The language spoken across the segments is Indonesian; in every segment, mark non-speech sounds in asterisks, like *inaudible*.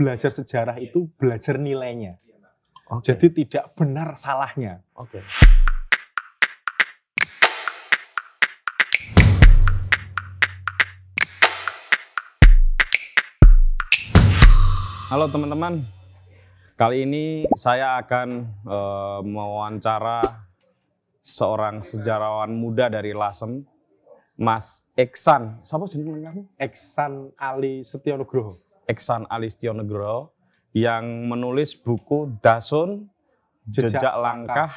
belajar sejarah itu belajar nilainya. Oke. Jadi tidak benar salahnya. Oke. Halo teman-teman, kali ini saya akan eh, mewawancara seorang sejarawan muda dari Lasem, Mas Eksan. Siapa jeneng kamu? Eksan Ali Setionugroho. Eksan Alistionegro yang menulis buku Dasun, Jejak, Jejak Langkah,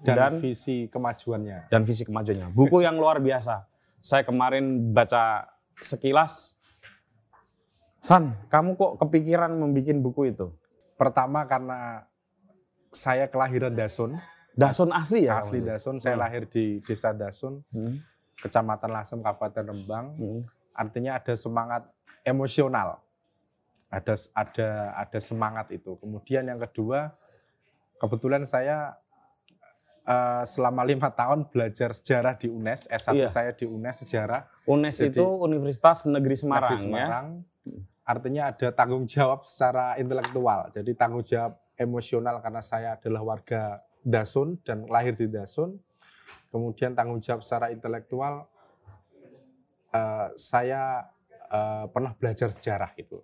dan, dan visi kemajuannya. dan visi kemajuannya. Buku yang luar biasa. Saya kemarin baca sekilas. San, kamu kok kepikiran membuat buku itu? Pertama karena saya kelahiran Dasun, Dasun asli ya? asli? Dasun. Saya Hmm. lahir di Desa Dasun, Hmm. Kecamatan Lasem, Kabupaten Rembang. Hmm. Artinya ada semangat emosional. Ada ada ada semangat itu. Kemudian yang kedua, kebetulan saya eh, selama lima *laughs* tahun belajar sejarah di UNES. S1 Iya. saya di UNES sejarah. UNES Jadi- itu Universitas Negeri Semarang, Negeri ya? Semarang. Artinya ada tanggung jawab secara intelektual. Jadi tanggung jawab emosional karena saya adalah warga Dasun dan lahir di Dasun. Kemudian tanggung jawab secara intelektual eh, saya eh, pernah belajar sejarah itu.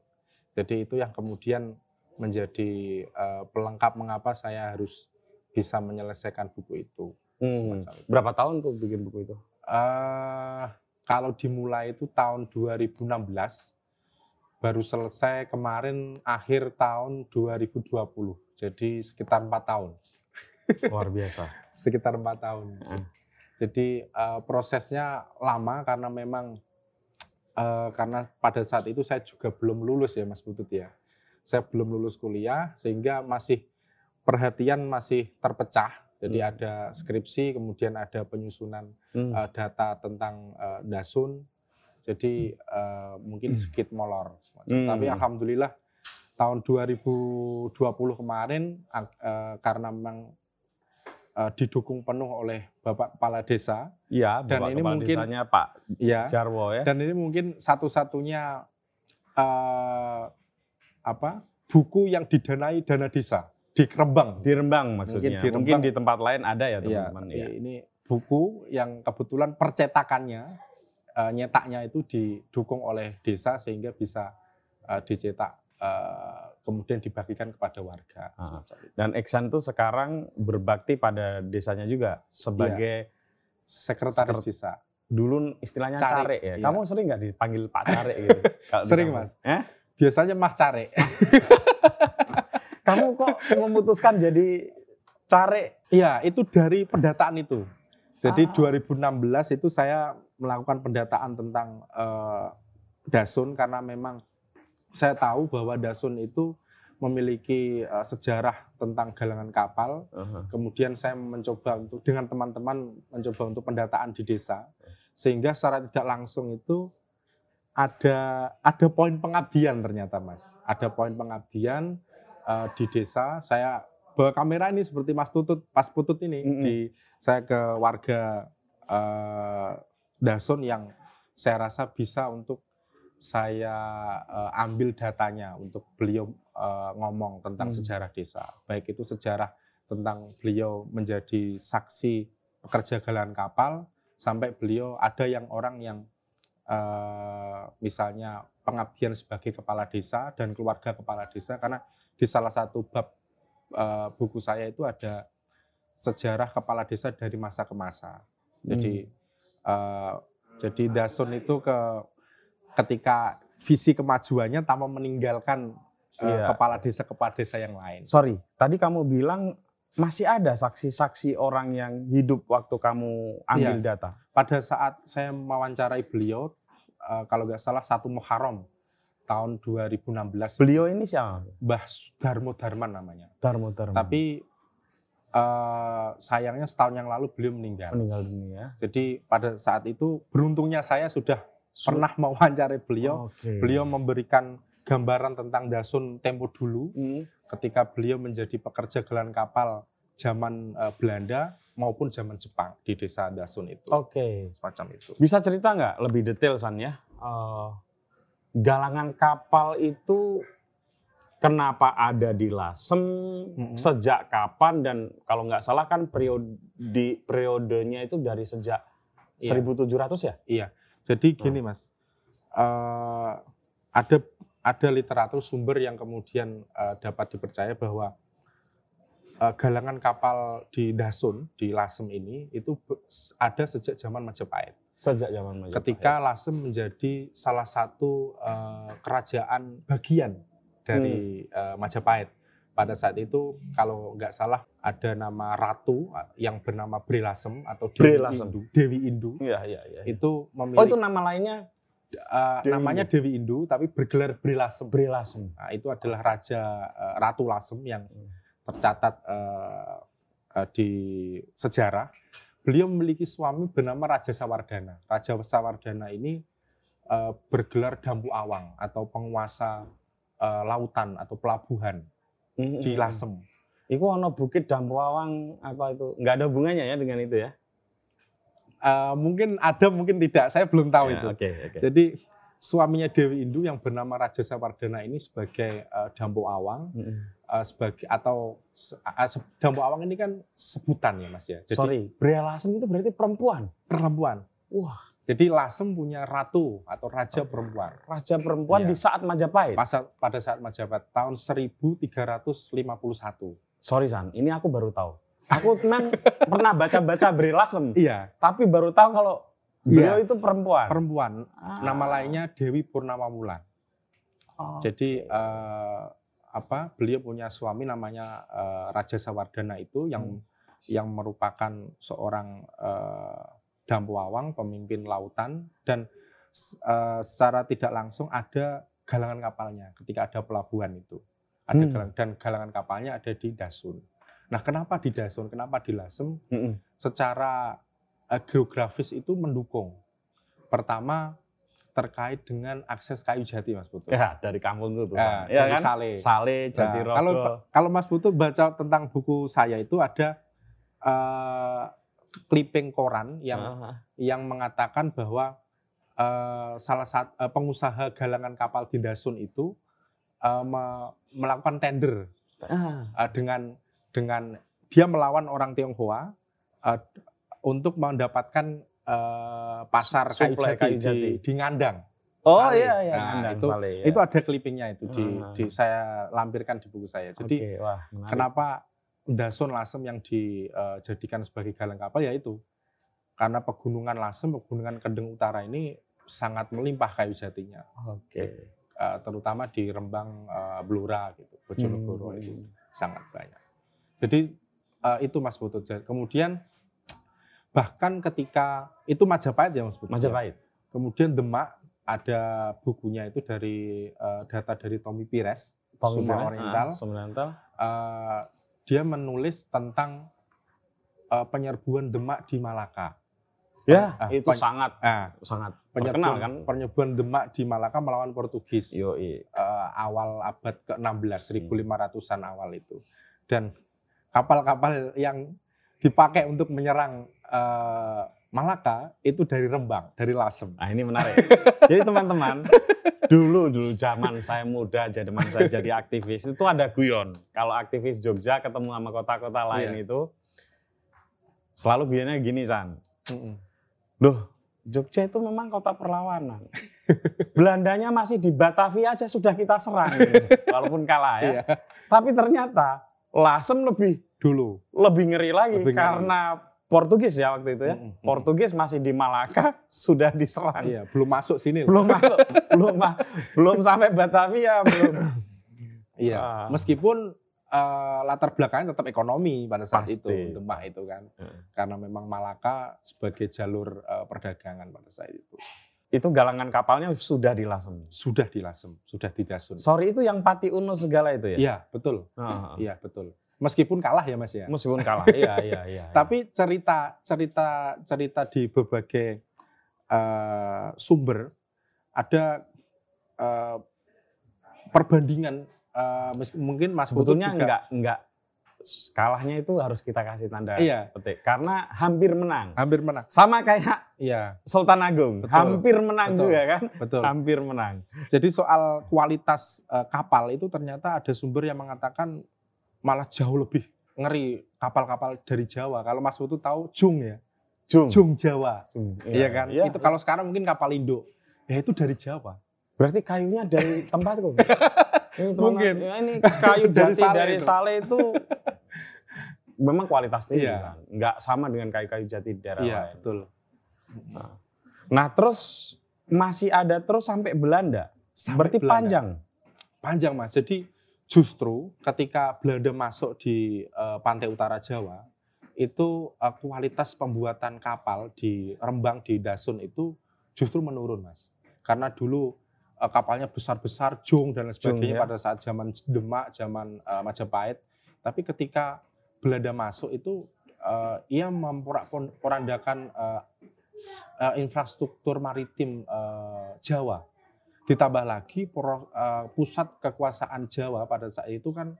Jadi itu yang kemudian menjadi eh, pelengkap mengapa saya harus bisa menyelesaikan buku itu. Hmm. Itu. Berapa tahun tuh bikin buku itu? Eh, kalau dimulai itu tahun 2016, baru selesai kemarin akhir tahun 2020. Jadi sekitar empat tahun. *laughs* Luar biasa. Sekitar empat tahun. Hmm. Jadi eh, prosesnya lama karena memang eh, karena pada saat itu saya juga belum lulus ya Mas Butut ya. Saya belum lulus kuliah sehingga masih perhatian masih terpecah. Jadi Hmm. ada skripsi, kemudian ada penyusunan Hmm. eh, data tentang eh, dasun. Jadi eh, mungkin sedikit molor. Hmm. Tapi alhamdulillah tahun 2020 kemarin eh, karena memang eh, didukung penuh oleh Bapak Kepala Desa, Iya, Dan Bapak ini Kepala mungkin- Desanya Pak ya. Jarwo ya. Dan ini mungkin satu-satunya eh, apa buku yang didanai dana desa di Rembang. Di Rembang maksudnya. di Mungkin Rembang. di tempat lain ada ya Iya, teman-teman. iya, Iya. ini buku yang kebetulan percetakannya, eh, nyetaknya itu didukung oleh desa sehingga bisa eh, dicetak, eh, kemudian dibagikan kepada warga. Ah. Dan Eksan tuh sekarang berbakti pada desanya juga sebagai Sekretaris Sekret- desa. dulu istilahnya Care, care, ya. iya. Kamu sering nggak dipanggil Pak *laughs* Care gitu? Sering? Mas. Eh? Biasanya Mas Care. *laughs* Kamu kok memutuskan jadi Care? Iya, itu dari pendataan itu. Jadi Ah. 2016 itu saya melakukan pendataan tentang eh, dasun karena memang saya tahu bahwa dasun itu memiliki eh, sejarah tentang galangan kapal. Kemudian saya mencoba untuk dengan teman-teman mencoba untuk pendataan di desa sehingga secara tidak langsung itu ada ada poin pengabdian ternyata Mas. Ada poin pengabdian eh, di desa. Saya bawa kamera ini seperti Mas Tutut, Pas Putut ini Mm-mm. di saya ke warga eh, Dasun yang saya rasa bisa untuk saya eh, ambil datanya untuk beliau eh, ngomong tentang Hmm. sejarah desa. Baik itu sejarah tentang beliau menjadi saksi pekerja galangan kapal sampai beliau ada yang orang yang eh, misalnya pengabdian sebagai kepala desa dan keluarga kepala desa karena di salah satu bab eh, buku saya itu ada sejarah kepala desa dari masa ke masa. Jadi eh, jadi Dasun itu ke ketika visi kemajuannya tanpa meninggalkan Iya. kepala desa kepala desa yang lain. sorry, tadi kamu bilang masih ada saksi-saksi orang yang hidup waktu kamu ambil Iya. data. Pada saat saya mewawancarai beliau, eh, kalau nggak salah satu Muharram tahun 2016, Beliau ini siapa? Mbah Darmo Darman namanya. Darmo Darmo. Tapi eh, sayangnya setahun yang lalu beliau meninggal. meninggal dunia. Jadi pada saat itu beruntungnya saya sudah pernah mewawancarai beliau. Oke. Beliau memberikan gambaran tentang Dasun tempo dulu Hmm. ketika beliau menjadi pekerja gelan kapal zaman eh, Belanda maupun zaman Jepang di desa Dasun itu. Oke. Semacam itu. Bisa cerita nggak lebih detail San ya? Eh, galangan kapal itu kenapa ada di Lasem, Mm-mm. sejak kapan dan kalau nggak salah kan periode periodenya itu dari sejak Iya. 1700 ya? Iya. Jadi gini mas, eh, ada ada literatur sumber yang kemudian eh, dapat dipercaya bahwa eh, galangan kapal di Dasun di Lasem ini itu ada sejak zaman Majapahit. Sejak zaman Majapahit. Ketika Lasem menjadi salah satu eh, kerajaan bagian dari eh, Majapahit. Pada saat itu kalau nggak salah ada nama ratu yang bernama Bre Lasem atau Dewi Lasem. Indu. Dewi Indu Iya, iya, iya. itu Oh, memiliki itu nama lainnya Eh, Dewi namanya Dewi Indu tapi bergelar Bri Lasem. Bre Lasem. Nah, itu adalah raja eh, Ratu Lasem yang Hmm. tercatat eh, eh, di sejarah. Beliau memiliki suami bernama Raja Sawardana. Raja Sawardana ini eh, bergelar Dampu Awang atau penguasa eh, lautan atau pelabuhan di Hmm. Lasem. Iku ono bukit Dampuawang apa itu? Nggak ada hubungannya ya dengan itu ya? Eh, mungkin ada, mungkin tidak. Saya belum tahu Ya, itu. Oke, oke. Jadi suaminya Dewi Indu yang bernama Raja Sawardana ini sebagai eh, Dampu Awang Mm-mm. eh, sebagai atau se- Dampu Awang ini kan sebutan ya Mas ya. Jadi Sorry, Bre Lasem itu berarti perempuan. perempuan. Wah, Jadi Lasem punya ratu atau raja perempuan. raja perempuan Iya. di saat Majapahit. Pada, pada saat Majapahit tahun 1351. Sorry San, ini aku baru tahu. Aku memang *laughs* pernah baca-baca Bre Lasem, Iya, tapi baru tahu kalau Iya. beliau itu perempuan. perempuan. Ah. Nama lainnya Dewi Purnama Wulan. Oh. Jadi eh, apa? Beliau punya suami namanya eh, Raja Sawardana itu yang Hmm. yang merupakan seorang eh, dampuawang, pemimpin lautan dan eh, secara tidak langsung ada galangan kapalnya ketika ada pelabuhan itu. Ada Hmm. galang- dan galangan kapalnya ada di Dasun. Nah, kenapa di Dasun? Kenapa di Lasem? Mm-mm. Secara eh, geografis itu mendukung. Pertama terkait dengan akses kayu jati, Mas Putu. Ya, dari tuh. Nah, San. Ya dari kan? Sale. Sale, Jatirogo. Nah, kalau kalau Mas Putu baca tentang buku saya itu ada eh, clipping koran yang Ah, yang mengatakan bahwa eh, salah satu pengusaha galangan kapal di Dasun itu eh, me- melakukan tender ah. eh, dengan dengan dia melawan orang Tionghoa eh, untuk mendapatkan eh, pasar kayu jati, kayu di, jati. di Ngandang. Oh Sale. iya iya, Nah, Nandang itu- Sale, ya. Itu ada clippingnya itu di, Ah. di saya lampirkan di buku saya. Jadi Oke, wah, menarik. Kenapa Dasun Lasem yang dijadikan sebagai galang kapal ya itu karena pegunungan Lasem, pegunungan Kendeng Utara ini sangat melimpah kayu jatinya, Oke. Eh, terutama di Rembang, eh, Blora gitu, Bojonegoro Hmm. itu sangat banyak. Jadi eh, itu Mas Putut. Kemudian bahkan ketika itu Majapahit ya Mas Putut. ya? Majapahit. Kemudian Demak ada bukunya itu dari eh, data dari Tommy Pires, Suma Pemimpin, Oriental. ah, Suma Oriental. eh, dia menulis tentang eh, penyerbuan Demak di Malaka. Ya, Ah, itu pen- sangat Nah, sangat terkenal penyerbuan, kan. penyerbuan Demak di Malaka melawan Portugis Yo, eh, awal abad ke-16, 1500-an awal itu. Dan kapal-kapal yang dipakai untuk menyerang eh, Malaka itu dari Rembang, dari Lasem. Nah ini menarik. jadi teman-teman, *laughs* dulu dulu zaman saya muda, zaman saya jadi aktivis itu ada guyon. Kalau aktivis Jogja ketemu sama kota-kota lain Iya. itu selalu guyonnya gini San. Mm-mm. Loh, Jogja itu memang kota perlawanan. *laughs* Belandanya masih di Batavia aja sudah kita serang, walaupun kalah ya. Iya, Tapi ternyata Lasem lebih dulu. lebih ngeri lagi Lebih ngeri. karena Portugis ya waktu itu ya. Mm-mm. Portugis masih di Malaka *laughs* sudah diserang. Iya, belum masuk sini. loh. belum masuk, *laughs* belum ma- belum sampai Batavia, belum. Iya, Ah. meskipun eh, latar belakangnya tetap ekonomi pada saat Pasti, itu Demak itu kan, Heeh. karena memang Malaka sebagai jalur eh, perdagangan pada saat itu Itu galangan kapalnya sudah di Lasem. sudah di Lasem, sudah di Dasun. Sorry itu yang Pati Uno segala itu ya? Iya betul, Heeh. iya betul. Meskipun kalah ya mas ya. Meskipun kalah. *laughs* iya, iya, iya. Tapi cerita cerita cerita di berbagai eh, sumber ada eh, perbandingan. eh, mes- mungkin Mas sebetulnya juga- enggak enggak kalahnya itu harus kita kasih tanda Iya. petik karena hampir menang. hampir menang. Sama kayak Iya, Sultan Agung, Betul. hampir menang Betul. juga kan? betul. Hampir menang. Jadi soal kualitas eh, kapal itu ternyata ada sumber yang mengatakan malah jauh lebih ngeri kapal-kapal dari Jawa. Kalau Mas Putu tahu Jung ya, Jung. Jung Jawa, Jung. iya kan? Iya, itu kalau sekarang mungkin kapal Indo, ya itu dari Jawa. Berarti kayunya dari *laughs* tempatku. Ini teman- Mungkin. ya, ini *laughs* kayu Dari jati Sale dari itu. Sale itu memang kualitas tinggi, Iya. Nggak sama dengan kayu-kayu jati di daerah Iya, lain. betul. Nah terus masih ada terus sampai Belanda, Sampai berarti Belanda. panjang. Panjang Mas. Jadi justru ketika Belanda masuk di eh, pantai utara Jawa, itu eh, kualitas pembuatan kapal di Rembang di Dasun itu justru menurun Mas. Karena dulu eh, kapalnya besar-besar, jung dan lain Jung, sebagainya ya. pada saat zaman Demak, zaman eh, Majapahit. Tapi ketika Belanda masuk itu eh, ia memporak-porandakan eh, eh, infrastruktur maritim eh, Jawa. Ditambah lagi eh, pusat kekuasaan Jawa pada saat itu kan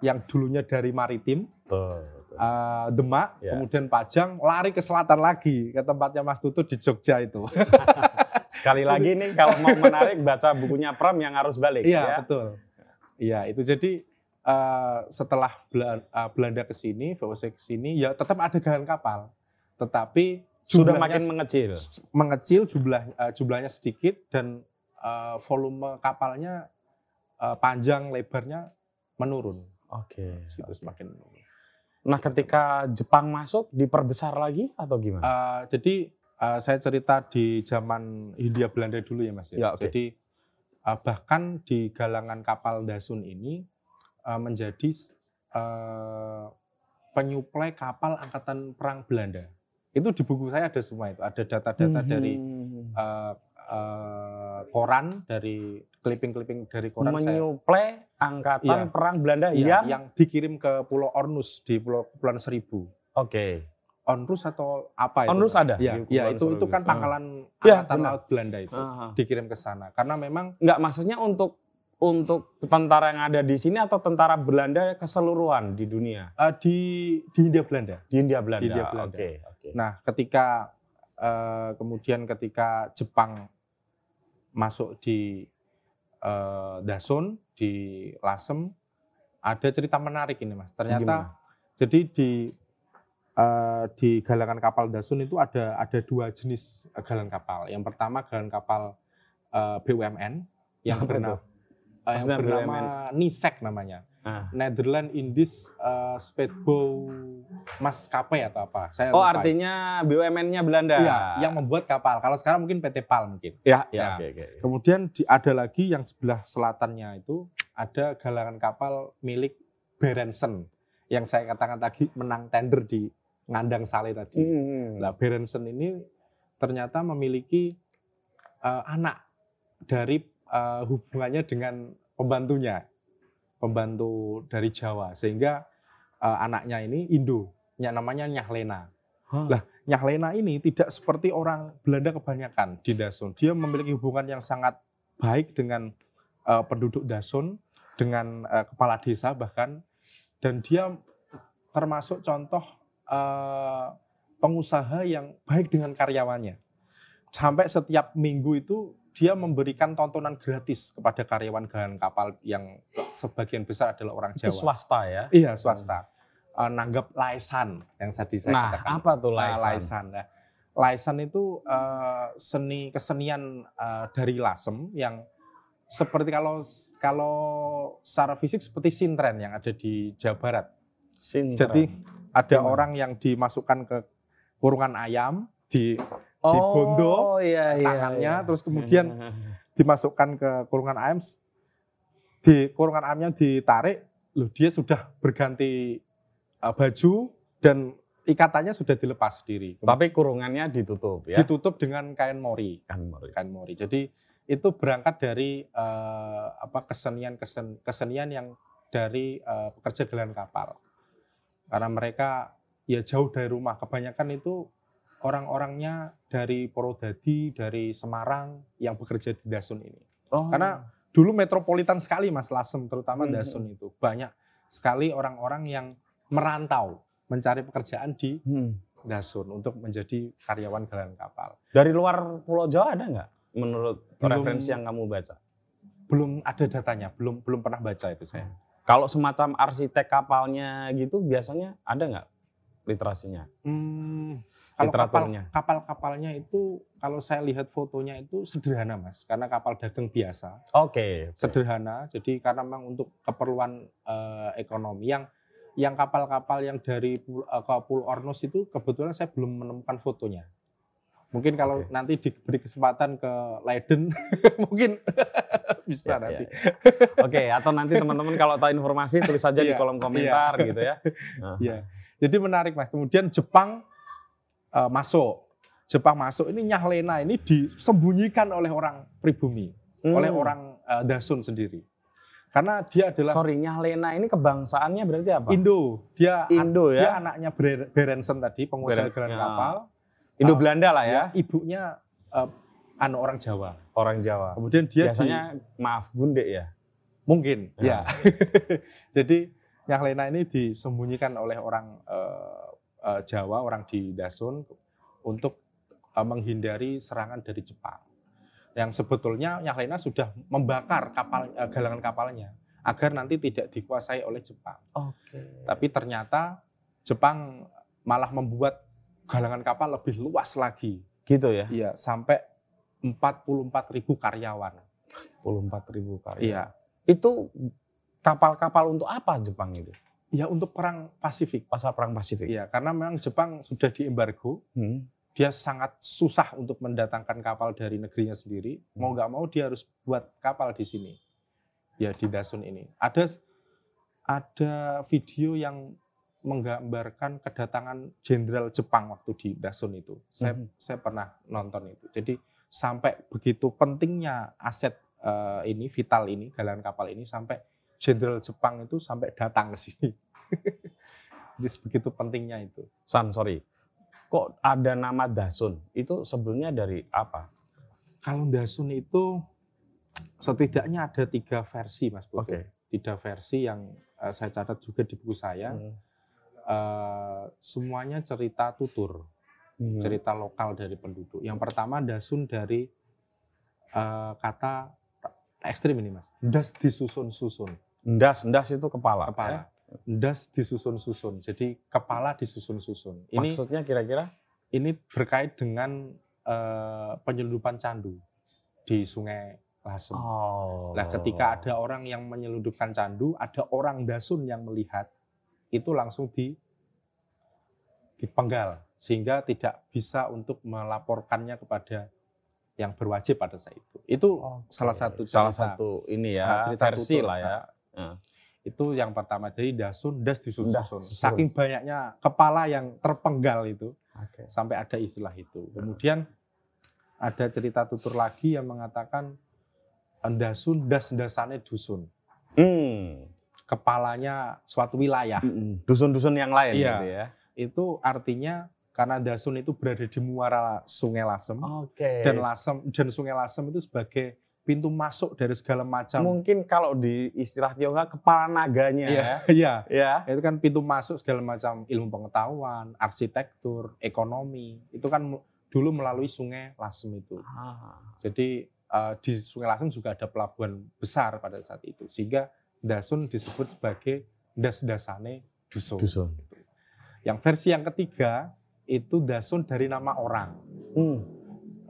yang dulunya dari maritim, eh, Demak, Ya. kemudian Pajang, lari ke selatan lagi ke tempatnya Mas Tutut di Jogja itu. *laughs* Sekali lagi nih kalau mau menarik baca bukunya Pram yang harus balik Iya ya. betul. Iya itu jadi eh, setelah Bela- eh, Belanda ke sini, VOC ke sini, ya tetap ada galan kapal, tetapi Sudah makin mengecil. mengecil jumlah eh, jumlahnya sedikit dan eh, volume kapalnya eh, panjang lebarnya menurun Oke. gitu semakin menurun. Nah ketika Jepang masuk diperbesar lagi atau gimana? Eh, jadi eh, saya cerita di zaman Hindia Belanda dulu ya Mas ya. Ya, oke. Jadi eh, bahkan di galangan kapal Dasun ini eh, menjadi eh, penyuplai kapal angkatan perang Belanda. Itu di buku saya ada semua itu. Ada data-data dari Hmm. eh, eh, koran, dari clipping-clipping dari koran saya. menyuplai angkatan Iya. perang Belanda Iya, yang yang dikirim ke Pulau Ornus di Pulau Kepulauan Seribu. oke. Onrus atau apa itu? Onrus Pak? ada Iya, Kepulauan itu itu kan Seribu. pangkalan Iya, angkatan benar. laut Belanda itu Ah. dikirim ke sana. Karena memang Enggak maksudnya untuk untuk tentara yang ada di sini atau tentara Belanda keseluruhan di dunia eh, di di Hindia Belanda. di India Belanda. Di Hindia Belanda. Oke, oke. Nah, ketika eh, kemudian ketika Jepang masuk di eh, Dasun di Lasem ada cerita menarik ini Mas. Ternyata Gimana? jadi di eh, di galangan kapal Dasun itu ada ada dua jenis galangan kapal. Yang pertama galangan kapal eh, BUMN yang Apa bernama eh, yang bernama NISEC namanya. Ah. Netherlands Indies uh, Speedboat Maskapai atau apa? Saya Oh, lupa. artinya BUMN-nya Belanda. Iya, yang membuat kapal. Kalau sekarang mungkin PT PAL mungkin. ya, Ya. ya, oke, oke. Kemudian di, ada lagi yang sebelah selatannya itu ada galangan kapal milik Berensen yang saya katakan tadi menang tender di Ngandang Sale tadi. Hmm. Nah, Berensen ini ternyata memiliki eh, anak dari eh, hubungannya dengan pembantunya, pembantu dari Jawa, sehingga eh, anaknya ini Indo, yang namanya Nyahlena. Hah. Lah, Nyahlena ini tidak seperti orang Belanda kebanyakan di Dasun. Dia memiliki hubungan yang sangat baik dengan eh, penduduk Dasun, dengan eh, kepala desa bahkan, dan dia termasuk contoh eh, pengusaha yang baik dengan karyawannya. Sampai setiap minggu itu dia memberikan tontonan gratis kepada karyawan galangan kapal yang sebagian besar adalah orang Itu Jawa. swasta ya. Iya, swasta. Eh, nanggap laisan yang tadi saya Nah, katakan. apa tuh Nah, laisan? laisan. Nah, laisan itu eh, seni kesenian eh, dari Lasem yang seperti kalau kalau secara fisik seperti sintren yang ada di Jawa Barat. Sintren. Jadi ada Gimana? orang yang dimasukkan ke kurungan ayam di dibondo oh, iya, iya, tangannya, iya. terus kemudian *laughs* dimasukkan ke kurungan ayam di kurungan ayamnya ditarik loh dia sudah berganti eh, baju dan ikatannya sudah dilepas diri Tapi kurungannya ditutup ya. ditutup dengan kain mori Kan, Mori. kain mori jadi itu berangkat dari eh, apa kesenian kesen- kesenian yang dari eh, pekerja galangan kapal karena mereka ya jauh dari rumah kebanyakan itu orang-orangnya dari Purwodadi dari Semarang yang bekerja di Dasun ini Oh. karena dulu metropolitan sekali Mas Lasem terutama Hmm. Dasun itu banyak sekali orang-orang yang merantau mencari pekerjaan di Hmm. Dasun untuk menjadi karyawan galangan kapal. Dari luar Pulau Jawa ada nggak? Menurut Belum. referensi yang kamu baca. Belum ada datanya, belum belum pernah baca itu saya. Kalau semacam arsitek kapalnya gitu biasanya ada nggak literasinya? Hmm, kalau kapal, Literaturnya. kapal-kapalnya itu kalau saya lihat fotonya itu sederhana mas, karena kapal dagang biasa, Oke. sederhana. Jadi karena memang untuk keperluan eh, ekonomi yang yang kapal-kapal yang dari eh, ke Pulau Ornos itu kebetulan saya belum menemukan fotonya. Mungkin kalau Oke. nanti diberi kesempatan ke Leiden, *laughs* mungkin *laughs* bisa Ya, nanti. ya, ya. Oke, atau nanti teman-teman kalau tahu informasi tulis saja di Iya, kolom komentar gitu ya. Nah. *laughs* Iya. Jadi menarik mas. Kemudian Jepang eh, masuk. Jepang masuk ini Nyahlena ini disembunyikan oleh orang pribumi, Hmm. oleh orang eh, Dasun sendiri. Karena dia adalah Sorry, Nyahlena ini kebangsaannya berarti apa? Indo. Dia Indo dia ya. anaknya Bre- Berensen tadi, pengusaha Beren- ya. kapal. Indo Belanda lah ya, Ya, ibunya eh, anu orang Jawa. orang Jawa. Kemudian dia di- Biasanya maaf Bunde ya. mungkin Ya. ya. *laughs* Jadi Nyahlena ini disembunyikan oleh orang eh, eh, Jawa, orang di Dasun untuk eh, menghindari serangan dari Jepang. Yang sebetulnya Nyahlena sudah membakar kapal eh, galangan kapalnya agar nanti tidak dikuasai oleh Jepang. Oke. Tapi ternyata Jepang malah membuat galangan kapal lebih luas lagi. Gitu ya. Iya, sampai 44.000 karyawan. 24 ribu karya. Iya. Itu kapal-kapal untuk apa Jepang itu? Ya untuk perang Pasifik. Pasar perang Pasifik. Iya, karena memang Jepang sudah diembargo, Hmm. dia sangat susah untuk mendatangkan kapal dari negerinya sendiri. Mau nggak mau dia harus buat kapal di sini. Ya di Dasun ini. Ada ada video yang menggambarkan kedatangan jenderal Jepang waktu di Dasun itu. Saya Mhm. saya pernah nonton itu. Jadi sampai begitu pentingnya aset eh, ini vital ini galangan kapal ini sampai jenderal Jepang itu sampai datang ke sini. *laughs* Jadi sebegitu pentingnya itu. San, sorry. Kok ada nama Dasun? Itu sebelumnya dari apa? Kalau Dasun itu setidaknya ada tiga versi, Mas Putu. Oke. Tiga versi yang eh, saya catat juga di buku saya. Hmm. Eh, semuanya cerita tutur, Hmm. cerita lokal dari penduduk. Yang pertama Dasun dari eh, kata ekstrim ini, Mas. Das disusun-susun. Ndas, ndas itu kepala. Kepala. ya? Das disusun-susun. Jadi kepala disusun-susun. Ini Maksudnya kira-kira? ini berkait dengan eh, penyelundupan candu di Sungai Lasem. Oh. Nah, ketika ada orang yang menyelundupkan candu, ada orang dasun yang melihat, itu langsung di dipenggal sehingga tidak bisa untuk melaporkannya kepada yang berwajib pada saat itu. Itu Oke. salah satu salah cerita. satu ini ya cerita versi tutur. lah ya. Itu yang pertama. Jadi dasun, das disusun. disusun. Saking banyaknya kepala yang terpenggal itu Oke. sampai ada istilah itu. Kemudian ada cerita tutur lagi yang mengatakan dasun das dasane dusun. Hmm. Kepalanya suatu wilayah. Dusun-dusun yang lain Iya. gitu ya. Itu artinya karena dasun itu berada di muara Sungai Lasem Oke. dan Lasem dan Sungai Lasem itu sebagai pintu masuk dari segala macam mungkin kalau di istilah Tionghoa kepala naganya Iya, ya. *laughs* iya. Ya. Itu kan pintu masuk segala macam ilmu pengetahuan, arsitektur, ekonomi. Itu kan dulu melalui Sungai Lasem itu. Ah. Jadi eh, di Sungai Lasem juga ada pelabuhan besar pada saat itu. Sehingga Dasun disebut sebagai das-dasane dusun. Dusun. Yang versi yang ketiga itu Dasun dari nama orang. Hmm.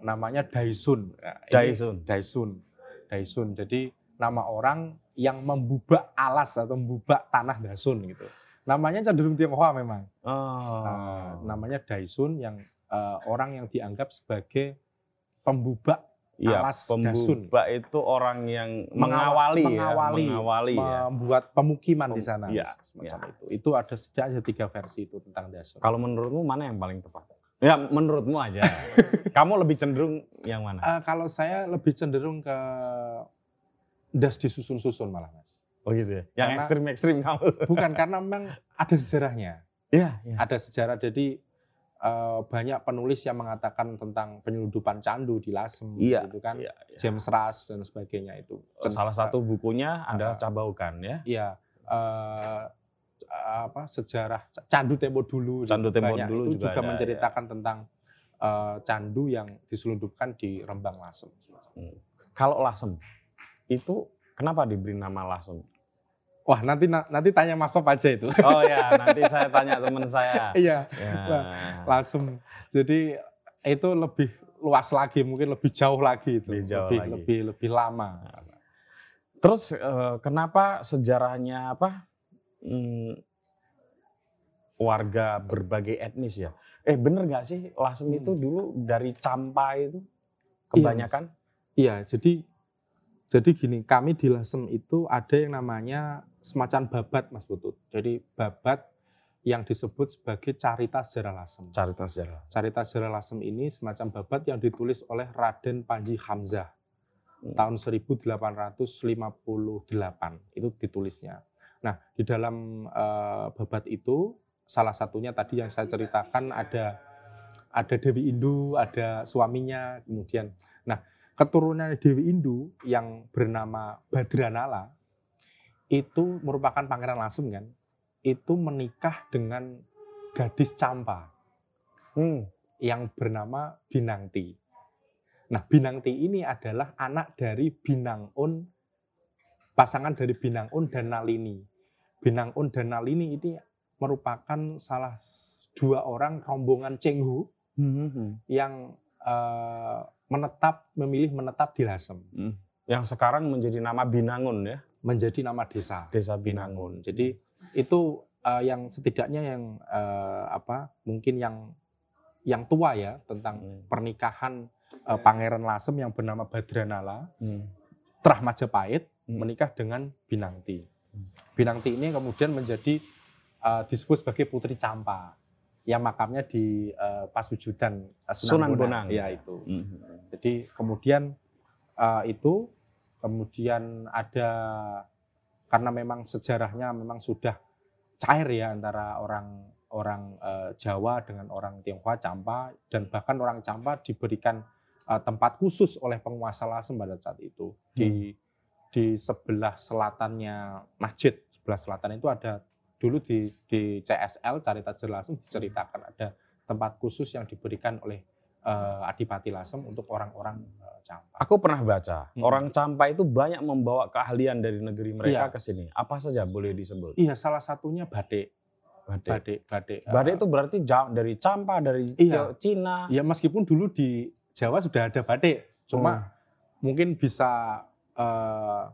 Namanya Daisun. Nah, Daisun. Daisun. Daisun. Jadi nama orang yang membubak alas atau membubak tanah Dasun gitu. Namanya cenderung Tionghoa memang. Oh. Nah, namanya Daisun yang eh, orang yang dianggap sebagai pembubak Iya, alas dasun. pembubak itu orang yang Mengawa- mengawali, mengawali, ya, mengawali ya. membuat pemukiman di Pem- sana. iya, semacam iya. itu. Itu ada setidaknya tiga versi itu tentang Dasun. Kalau menurutmu mana yang paling tepat? Ya, menurutmu aja. *laughs* Kamu lebih cenderung yang mana? Eh, kalau saya lebih cenderung ke das disusun-susun malah mas. Oh gitu ya. Yang ekstrim-ekstrim kamu. *laughs* Bukan karena memang ada sejarahnya. Iya, iya. Ada sejarah jadi eh, banyak penulis yang mengatakan tentang penyelundupan candu di Lasem, Iya, gitu kan. iya, iya. James Rush dan sebagainya itu. Salah satu bukunya adalah Ah. Cabaukan ya. Iya. eh, apa sejarah candu tempo dulu Candu Tempo banyak. dulu itu juga juga ada, menceritakan tentang eh, candu yang diselundupkan di Rembang Lasem. Kalau lasem itu kenapa diberi nama lasem? Wah nanti nanti tanya Mas Pop aja itu. Oh ya, nanti saya tanya teman saya. *laughs* Iya, Ya. Lasem. Jadi itu lebih luas lagi, mungkin lebih jauh lagi itu, Lebih jauh lebih, lagi. lebih lebih lama. Terus eh, kenapa sejarahnya apa? Hmm, warga berbagai etnis ya. Eh bener nggak sih Lasem Hmm. itu dulu dari Campa itu kebanyakan? Iya, jadi jadi gini, kami di Lasem itu ada yang namanya semacam babat Mas Putut. Jadi babat yang disebut sebagai carita sejarah Lasem. Carita sejarah. Carita sejarah Lasem ini semacam babat yang ditulis oleh Raden Panji Hamzah Hmm. tahun 1858 itu ditulisnya. Nah, di dalam eh, babat itu salah satunya tadi yang saya ceritakan ada ada Dewi Indu, ada suaminya, kemudian nah keturunan Dewi Indu yang bernama Badranala itu merupakan pangeran Lasem kan, itu menikah dengan gadis Campa Hmm. yang bernama Binangti. Nah, Binangti ini adalah anak dari Binangun, pasangan dari Binangun dan Nalini. Binangun dan Nalini ini merupakan salah dua orang rombongan Cenghu Hmm. yang eh, menetap, memilih menetap di Lasem, Hmm. Yang sekarang menjadi nama Binangun ya, menjadi nama desa. Desa Binangun. Jadi itu eh, yang setidaknya yang eh, apa? Mungkin yang yang tua ya tentang Hmm. pernikahan eh, Pangeran Lasem yang bernama Badranala, Hmm. Trah Majapahit Hmm. menikah dengan Binangti. Hmm. Binangti ini kemudian menjadi eh, disebut sebagai Putri Campa yang makamnya di eh, Pasujudan eh, Sunan Bonang. Ya itu. Hmm. Jadi kemudian eh, itu kemudian ada karena memang sejarahnya memang sudah cair ya antara orang orang eh, Jawa dengan orang Tionghoa Campa dan bahkan orang Campa diberikan eh, tempat khusus oleh penguasa Lasem pada saat itu di di sebelah selatannya masjid sebelah selatan itu ada dulu di di CSL Carita Sejarah Lasem diceritakan ada tempat khusus yang diberikan oleh eh, Adipati Lasem untuk orang-orang eh, Campa. Aku pernah baca, Hmm. orang Campa itu banyak membawa keahlian dari negeri mereka Iya. ke sini. Apa saja boleh disebut? Iya, salah satunya batik. Batik. Batik, batik. eh, Batik itu berarti jauh dari Campa, dari Iya. Cina. Ya meskipun dulu di Jawa sudah ada batik, cuma Oh. mungkin bisa eh,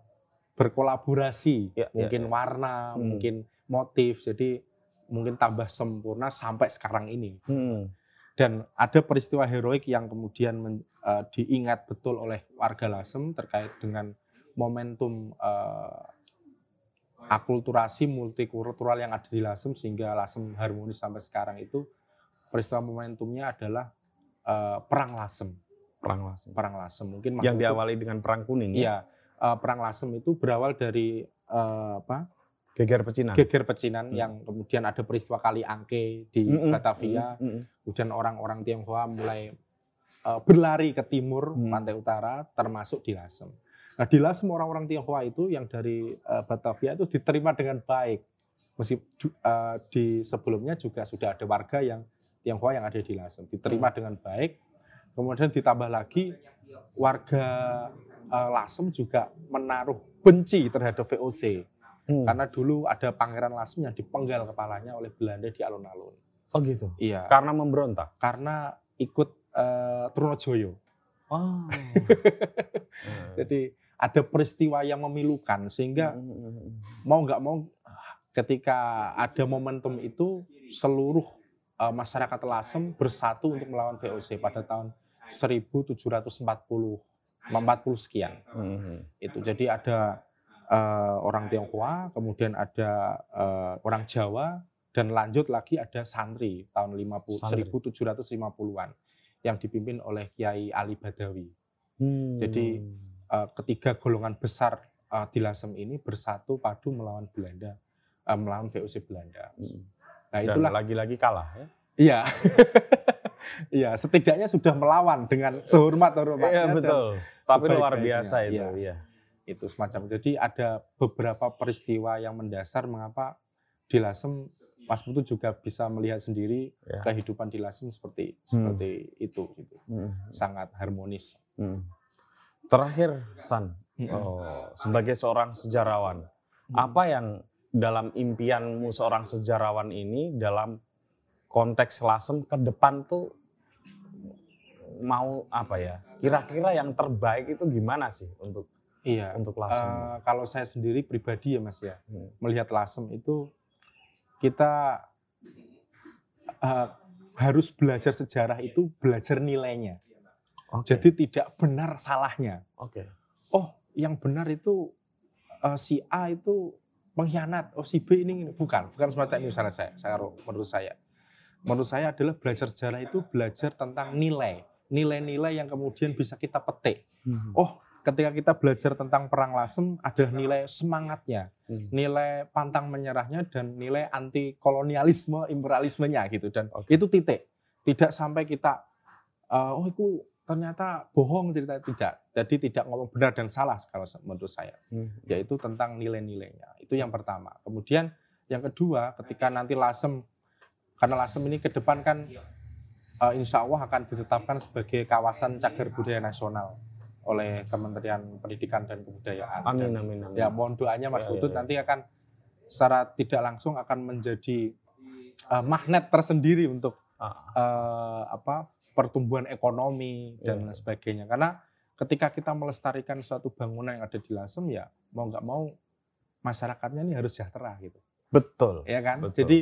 berkolaborasi, Ya, ya, mungkin ya. warna, Hmm. mungkin motif, jadi mungkin tambah sempurna sampai sekarang ini. Hmm. Dan ada peristiwa heroik yang kemudian men- eh, diingat betul oleh warga Lasem terkait dengan momentum eh, akulturasi multikultural yang ada di Lasem sehingga Lasem harmonis sampai sekarang itu peristiwa momentumnya adalah eh, perang Lasem. Perang Lasem. Perang Lasem mungkin Yang diawali dengan perang kuning. ya? Iya, eh, perang Lasem itu berawal dari eh, apa? Geger pecinan. Geger pecinan Hmm. yang kemudian ada peristiwa Kali Angke di Mm-mm. Batavia. Mm-mm. Kemudian orang-orang Tionghoa mulai eh, berlari ke timur Hmm. pantai utara, termasuk di Lasem. Nah di Lasem orang-orang Tionghoa itu yang dari eh, Batavia itu diterima dengan baik. Meski ju- eh, di sebelumnya juga sudah ada warga yang Tionghoa yang ada di Lasem diterima Hmm. dengan baik. Kemudian ditambah lagi warga eh, Lasem juga menaruh benci terhadap VOC Hmm. karena dulu ada Pangeran Lasem yang dipenggal kepalanya oleh Belanda di alun-alun. Oh gitu. Iya Karena memberontak. karena ikut eh, Trunojoyo. Oh. *laughs* Jadi ada peristiwa yang memilukan sehingga Hmm. mau nggak mau ketika ada momentum itu seluruh eh, masyarakat Lasem bersatu untuk melawan VOC pada tahun 1740 40 sekian Hmm. itu. Jadi ada eh, orang Tionghoa, kemudian ada eh, orang Jawa dan lanjut lagi ada santri tahun 50 Santri. 1750-an yang dipimpin oleh Kiai Ali Badawi. Hmm. Jadi, eh, ketiga golongan besar eh, di Lasem ini bersatu padu melawan Belanda, eh, melawan VOC Belanda. Hmm. Nah itulah, lagi-lagi kalah ya. iya, *laughs* iya setidaknya sudah melawan dengan sehormat hormatnya. Iya betul. Tapi luar biasa itu. Iya. Iya. Itu semacam. Jadi ada beberapa peristiwa yang mendasar mengapa di Lasem Mas Putu juga bisa melihat sendiri Ya. kehidupan di Lasem seperti Hmm. seperti itu gitu. Hmm. Sangat harmonis. Hmm. Terakhir, San, Mm-mm. oh, sebagai seorang sejarawan, Hmm. apa yang dalam impianmu seorang sejarawan ini dalam konteks Lasem ke depan tuh mau apa ya? Kira-kira yang terbaik itu gimana sih untuk Iya. untuk Lasem? Eh, kalau saya sendiri pribadi ya Mas ya, Hmm. melihat Lasem itu kita eh, harus belajar sejarah itu belajar nilainya. Oke. Jadi tidak benar salahnya. Oke. Oh, yang benar itu eh, si A itu pengkhianat. Oh, si B ini, ini. bukan, bukan ini salah saya. Saya menurut saya. Menurut saya adalah belajar sejarah itu belajar tentang nilai. Nilai-nilai yang kemudian bisa kita petik. Hmm. Oh, ketika kita belajar tentang perang Lasem ada nilai semangatnya, Hmm. nilai pantang menyerahnya dan nilai anti kolonialisme imperialismenya gitu dan Oke. itu titik. Tidak sampai kita eh, oh itu ternyata bohong cerita tidak. Jadi tidak ngomong benar dan salah kalau menurut saya, Hmm. yaitu tentang nilai-nilainya. Itu yang pertama. Kemudian yang kedua ketika nanti Lasem karena Lasem ini ke depan kan eh, insya Allah akan ditetapkan sebagai kawasan cagar budaya nasional oleh Kementerian Pendidikan dan Kebudayaan. Amin, Dan, amin, amin. Ya mohon doanya Mas Ya, Putut ya, ya. nanti akan secara tidak langsung akan menjadi eh, magnet tersendiri untuk Ah, eh, apa pertumbuhan ekonomi dan Ya. lain sebagainya. Karena ketika kita melestarikan suatu bangunan yang ada di Lasem ya mau nggak mau masyarakatnya ini harus sejahtera gitu, Betul. ya kan? Betul. Jadi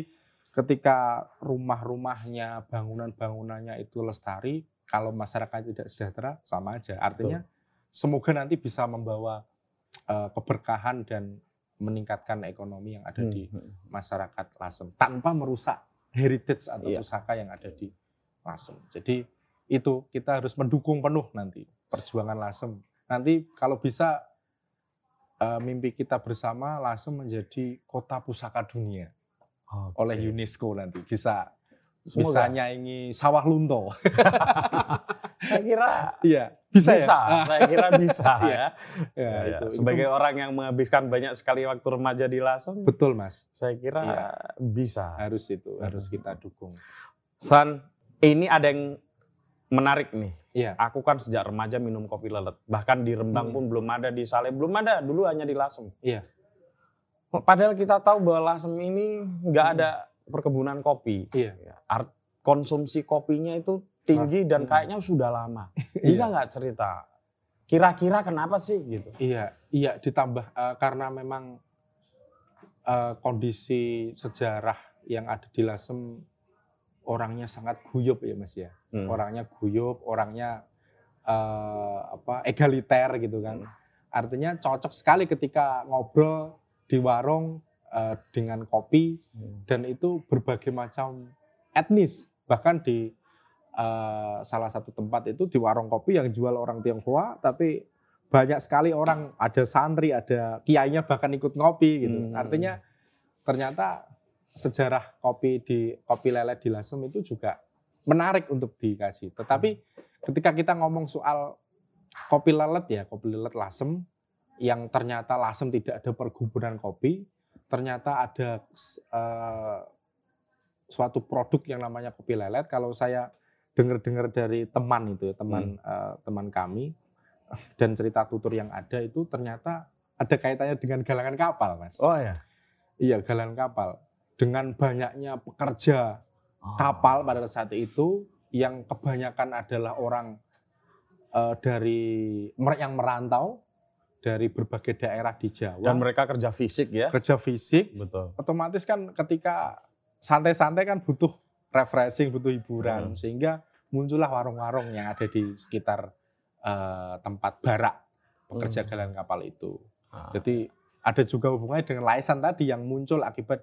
ketika rumah-rumahnya, bangunan-bangunannya itu lestari, kalau masyarakat tidak sejahtera sama aja. Artinya semoga nanti bisa membawa eh, keberkahan dan meningkatkan ekonomi yang ada Hmm, di hmm. masyarakat Lasem tanpa merusak heritage atau Iya. pusaka yang ada di Lasem. Jadi itu kita harus mendukung penuh nanti perjuangan Lasem. Nanti kalau bisa eh, mimpi kita bersama Lasem menjadi kota pusaka dunia Oke. oleh UNESCO nanti bisa bisa Semoga. nyaingi sawah lunto. *laughs* Saya kira Iya, bisa, bisa, ya. saya kira bisa *laughs* Iya. ya. Ya, Ya, ya. itu, Sebagai itu orang yang menghabiskan banyak sekali waktu remaja di Lasem, betul Mas. saya kira Iya. bisa. Harus itu, harus kita dukung. San, ini ada yang menarik nih. Iya. Aku kan sejak remaja minum kopi lelet. Bahkan di Rembang Hmm. pun belum ada, di Saleh belum ada. Dulu hanya di Lasem. Iya. Padahal kita tahu bahwa Lasem ini nggak Hmm. ada perkebunan kopi. Iya. Ya, Art konsumsi kopinya itu tinggi dan Hmm. kayaknya sudah lama. *laughs* Bisa nggak cerita? Kira-kira kenapa sih gitu? Iya, iya ditambah eh, karena memang eh, kondisi sejarah yang ada di Lasem orangnya sangat guyup ya Mas ya. Hmm. Orangnya guyup, orangnya eh, apa egaliter gitu kan. Artinya cocok sekali ketika ngobrol di warung eh, dengan kopi Hmm. dan itu berbagai macam etnis. Bahkan di eh, salah satu tempat itu di warung kopi yang jual orang Tionghoa tapi banyak sekali orang ada santri, ada kiainya bahkan ikut ngopi gitu. Hmm. Artinya ternyata sejarah kopi di kopi lele di Lasem itu juga menarik untuk dikaji. Tetapi ketika kita ngomong soal kopi lelet ya, kopi lelet Lasem yang ternyata Lasem tidak ada perkebunan kopi, ternyata ada eh, suatu produk yang namanya kopi lelet. Kalau saya dengar-dengar dari teman itu, teman eh, teman kami dan cerita tutur yang ada itu ternyata ada kaitannya dengan galangan kapal, Mas. Oh ya. Iya, galangan kapal. Dengan banyaknya pekerja Oh. kapal pada saat itu yang kebanyakan adalah orang eh, dari yang merantau dari berbagai daerah di Jawa Dan mereka kerja fisik ya. kerja fisik Betul. otomatis kan ketika santai-santai kan butuh refreshing butuh hiburan Hmm. sehingga muncullah warung-warung yang ada di sekitar eh, tempat barak pekerja Hmm. galangan kapal itu Ah. jadi ada juga hubungannya dengan laisan tadi yang muncul akibat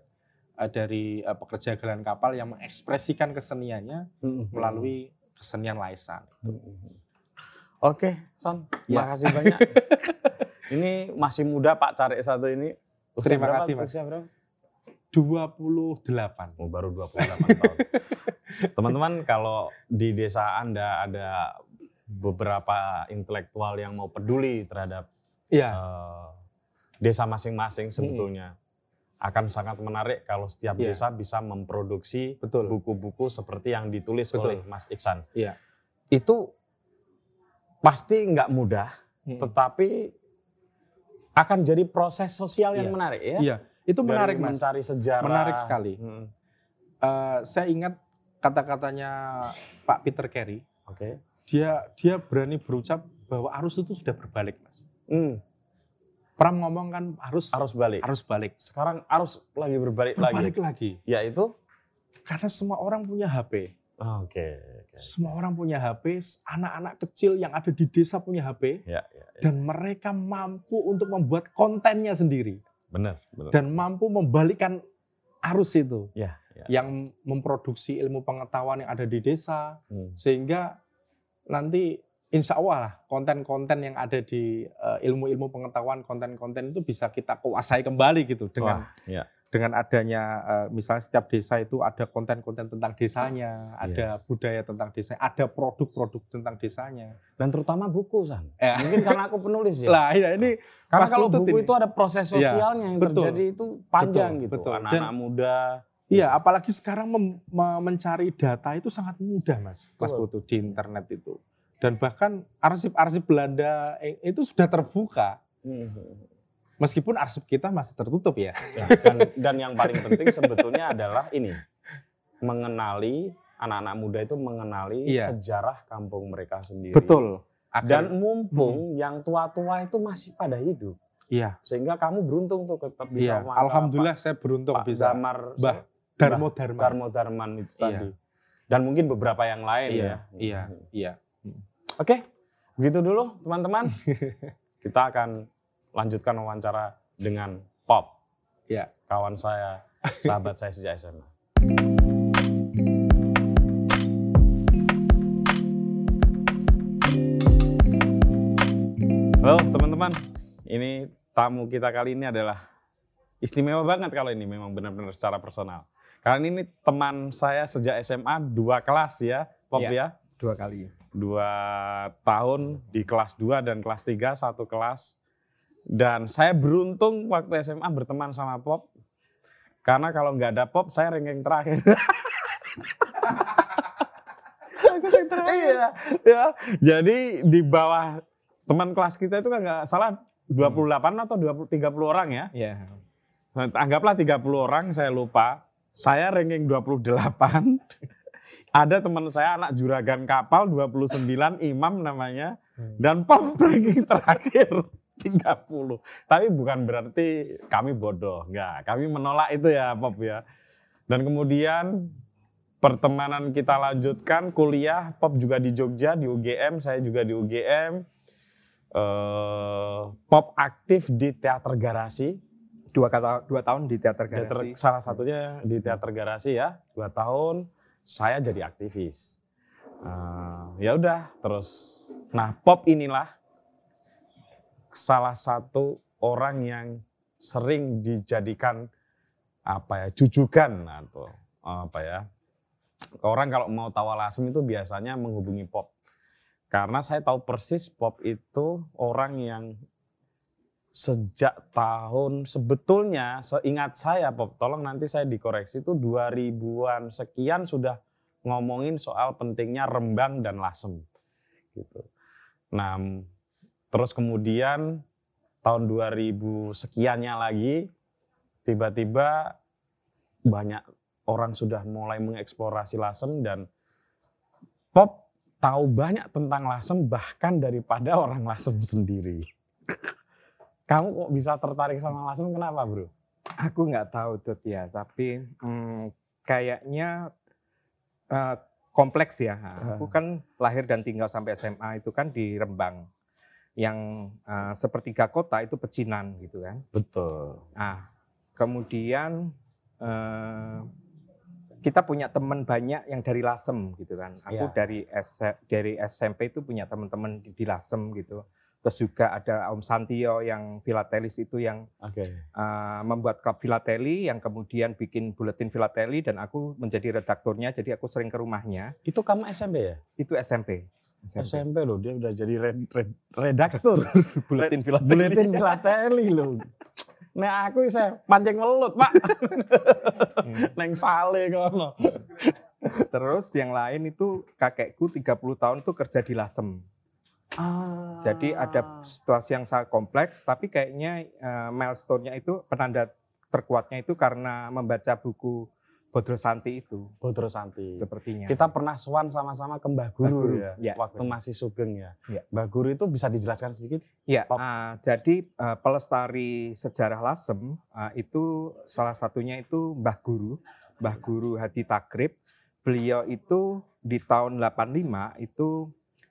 eh, dari eh, pekerja galangan kapal yang mengekspresikan keseniannya Hmm. melalui kesenian laisan. Oke, Son. Ya. Makasih banyak. *laughs* ini masih muda Pak Cari satu ini. Usia Terima berapa? kasih, Mas. Usia berapa? 28. Oh, baru 28 tahun. *laughs* Teman-teman, kalau di desa Anda ada beberapa intelektual yang mau peduli terhadap Iya, eh, desa masing-masing sebetulnya. akan sangat menarik kalau setiap Iya. desa bisa memproduksi buku-buku seperti yang ditulis Betul. oleh Mas Iksan. Iya. Itu pasti nggak mudah, Mm. tetapi akan jadi proses sosial yang Iya. menarik ya. Iya, itu Dari menarik mas. Mencari sejarah. Menarik sekali. Hmm, Eh, saya ingat kata-katanya Pak Peter Carey. Oke. Dia dia berani berucap bahwa arus itu sudah berbalik mas. Hmm, Pram ngomong kan arus arus balik. arus balik. Sekarang arus lagi berbalik, Berbalik lagi. lagi. Yaitu Karena semua orang punya HP. Oke. oke. Semua orang punya HP. Anak-anak kecil yang ada di desa punya HP. Ya, ya, ya. Dan mereka mampu untuk membuat kontennya sendiri. Benar, benar. Dan mampu membalikkan arus itu. Ya, ya. Yang memproduksi ilmu pengetahuan yang ada di desa. Hmm. Sehingga nanti insya Allah lah konten-konten yang ada di eh, ilmu-ilmu pengetahuan, konten-konten itu bisa kita kuasai kembali gitu. Dengan Wah, ya. Dengan adanya eh, misalnya setiap desa itu ada konten-konten tentang desanya, Iya. ada budaya tentang desa, ada produk-produk tentang desanya. Dan terutama buku, San. Ya. Mungkin karena aku penulis ya. Lah ya ini Karena kalau buku ini. itu ada proses Iya, sosialnya yang betul. terjadi itu panjang Betul, gitu. betul. Anak-anak muda. iya apalagi sekarang mem- me- mencari data itu sangat mudah Mas, Mas. Putu di internet itu. Dan bahkan arsip-arsip Belanda eh, itu sudah terbuka meskipun arsip kita masih tertutup ya. Ya, dan, dan yang paling penting sebetulnya adalah ini. Mengenali, anak-anak muda itu mengenali Iya. sejarah kampung mereka sendiri. Betul. Agar- Dan mumpung yang tua-tua itu masih pada hidup. iya, Sehingga kamu beruntung tuh tetap bisa iya. Alhamdulillah saya Pak, beruntung Pak bisa Damar Mbah Darmo Dharma. Darmo Darman itu Iya. tadi. Dan mungkin beberapa yang lain Iya, ya. iya, iya. Oke, begitu dulu teman-teman. *laughs* Kita akan lanjutkan wawancara dengan Pop. Iya. Kawan saya, sahabat saya sejak SMA. Halo teman-teman, ini tamu kita kali ini adalah istimewa banget kalau ini memang benar-benar secara personal. Karena ini teman saya sejak SMA dua kelas ya, Pop Iya. ya Dua kali. dua tahun di kelas 2 dan kelas 3 satu kelas. Dan saya beruntung waktu SMA berteman sama Pop. Karena kalau nggak ada Pop, saya *laughs* ranking terakhir. iya, ya. Jadi di bawah teman kelas kita itu kan nggak salah 28 atau 20 30 orang ya. Iya. Nah, Anggaplah 30 orang, saya lupa. Saya ranking 28. *laughs* Ada teman saya anak juragan kapal 29 imam namanya dan pop *laughs* ranking terakhir 30. Tapi bukan berarti kami bodoh, enggak. Kami menolak itu ya pop ya. Dan kemudian pertemanan kita lanjutkan kuliah pop juga di Jogja di UGM, saya juga di UGM. Eh, pop aktif di teater garasi, dua kata dua tahun di teater Teater, garasi. salah satunya di teater garasi ya dua tahun saya jadi aktivis Eh, ya udah terus nah pop inilah salah satu orang yang sering dijadikan apa ya jujukan atau apa ya orang kalau mau tawa lasem itu biasanya menghubungi pop karena saya tahu persis pop itu orang yang sejak tahun sebetulnya seingat saya Pop, tolong nanti saya dikoreksi itu 2000-an sekian sudah ngomongin soal pentingnya rembang dan lasem gitu. Nah, terus kemudian tahun 2000 sekiannya lagi tiba-tiba banyak orang sudah mulai mengeksplorasi lasem dan Pop tahu banyak tentang lasem bahkan daripada orang lasem sendiri. Kamu kok bisa tertarik sama lasem kenapa, Bro? Aku nggak tahu tuh ya, tapi hmm, kayaknya eh, kompleks ya. Aku kan lahir dan tinggal sampai SMA itu kan di Rembang, yang eh, sepertiga kota itu pecinan gitu kan. Betul. Nah, kemudian eh, kita punya teman banyak yang dari Lasem gitu kan. Aku Iya. dari S- dari SMP itu punya teman-teman di, Lasem gitu. Terus juga ada Om Santio yang filatelis itu yang Oke. uh, membuat klub filateli yang kemudian bikin buletin filateli dan aku menjadi redakturnya jadi aku sering ke rumahnya Itu kamu SMP ya? itu SMP SMP. SMP loh, dia udah jadi red- red- redaktur. *laughs* buletin filateli Buletin filateli loh. Nek aku saya pancing ngelut, Pak. *laughs* Neng sale kono. Terus yang lain itu kakekku 30 tahun tuh kerja di Lasem. Ah. Jadi ada situasi yang sangat kompleks, tapi kayaknya eh, milestone-nya itu penanda terkuatnya itu karena membaca buku Bodro Santi itu Bodro Santi. sepertinya. Kita pernah sowan sama-sama ke Mbah Guru, Mbah Guru, ya, ya, waktu benar. masih sugeng ya. Ya. Mbah Guru itu bisa dijelaskan sedikit? Ya, Pop. ah, jadi eh, pelestari sejarah Lasem ah, itu salah satunya itu Mbah Guru, Mbah Guru Hadi Takrib. Beliau itu di tahun 85 itu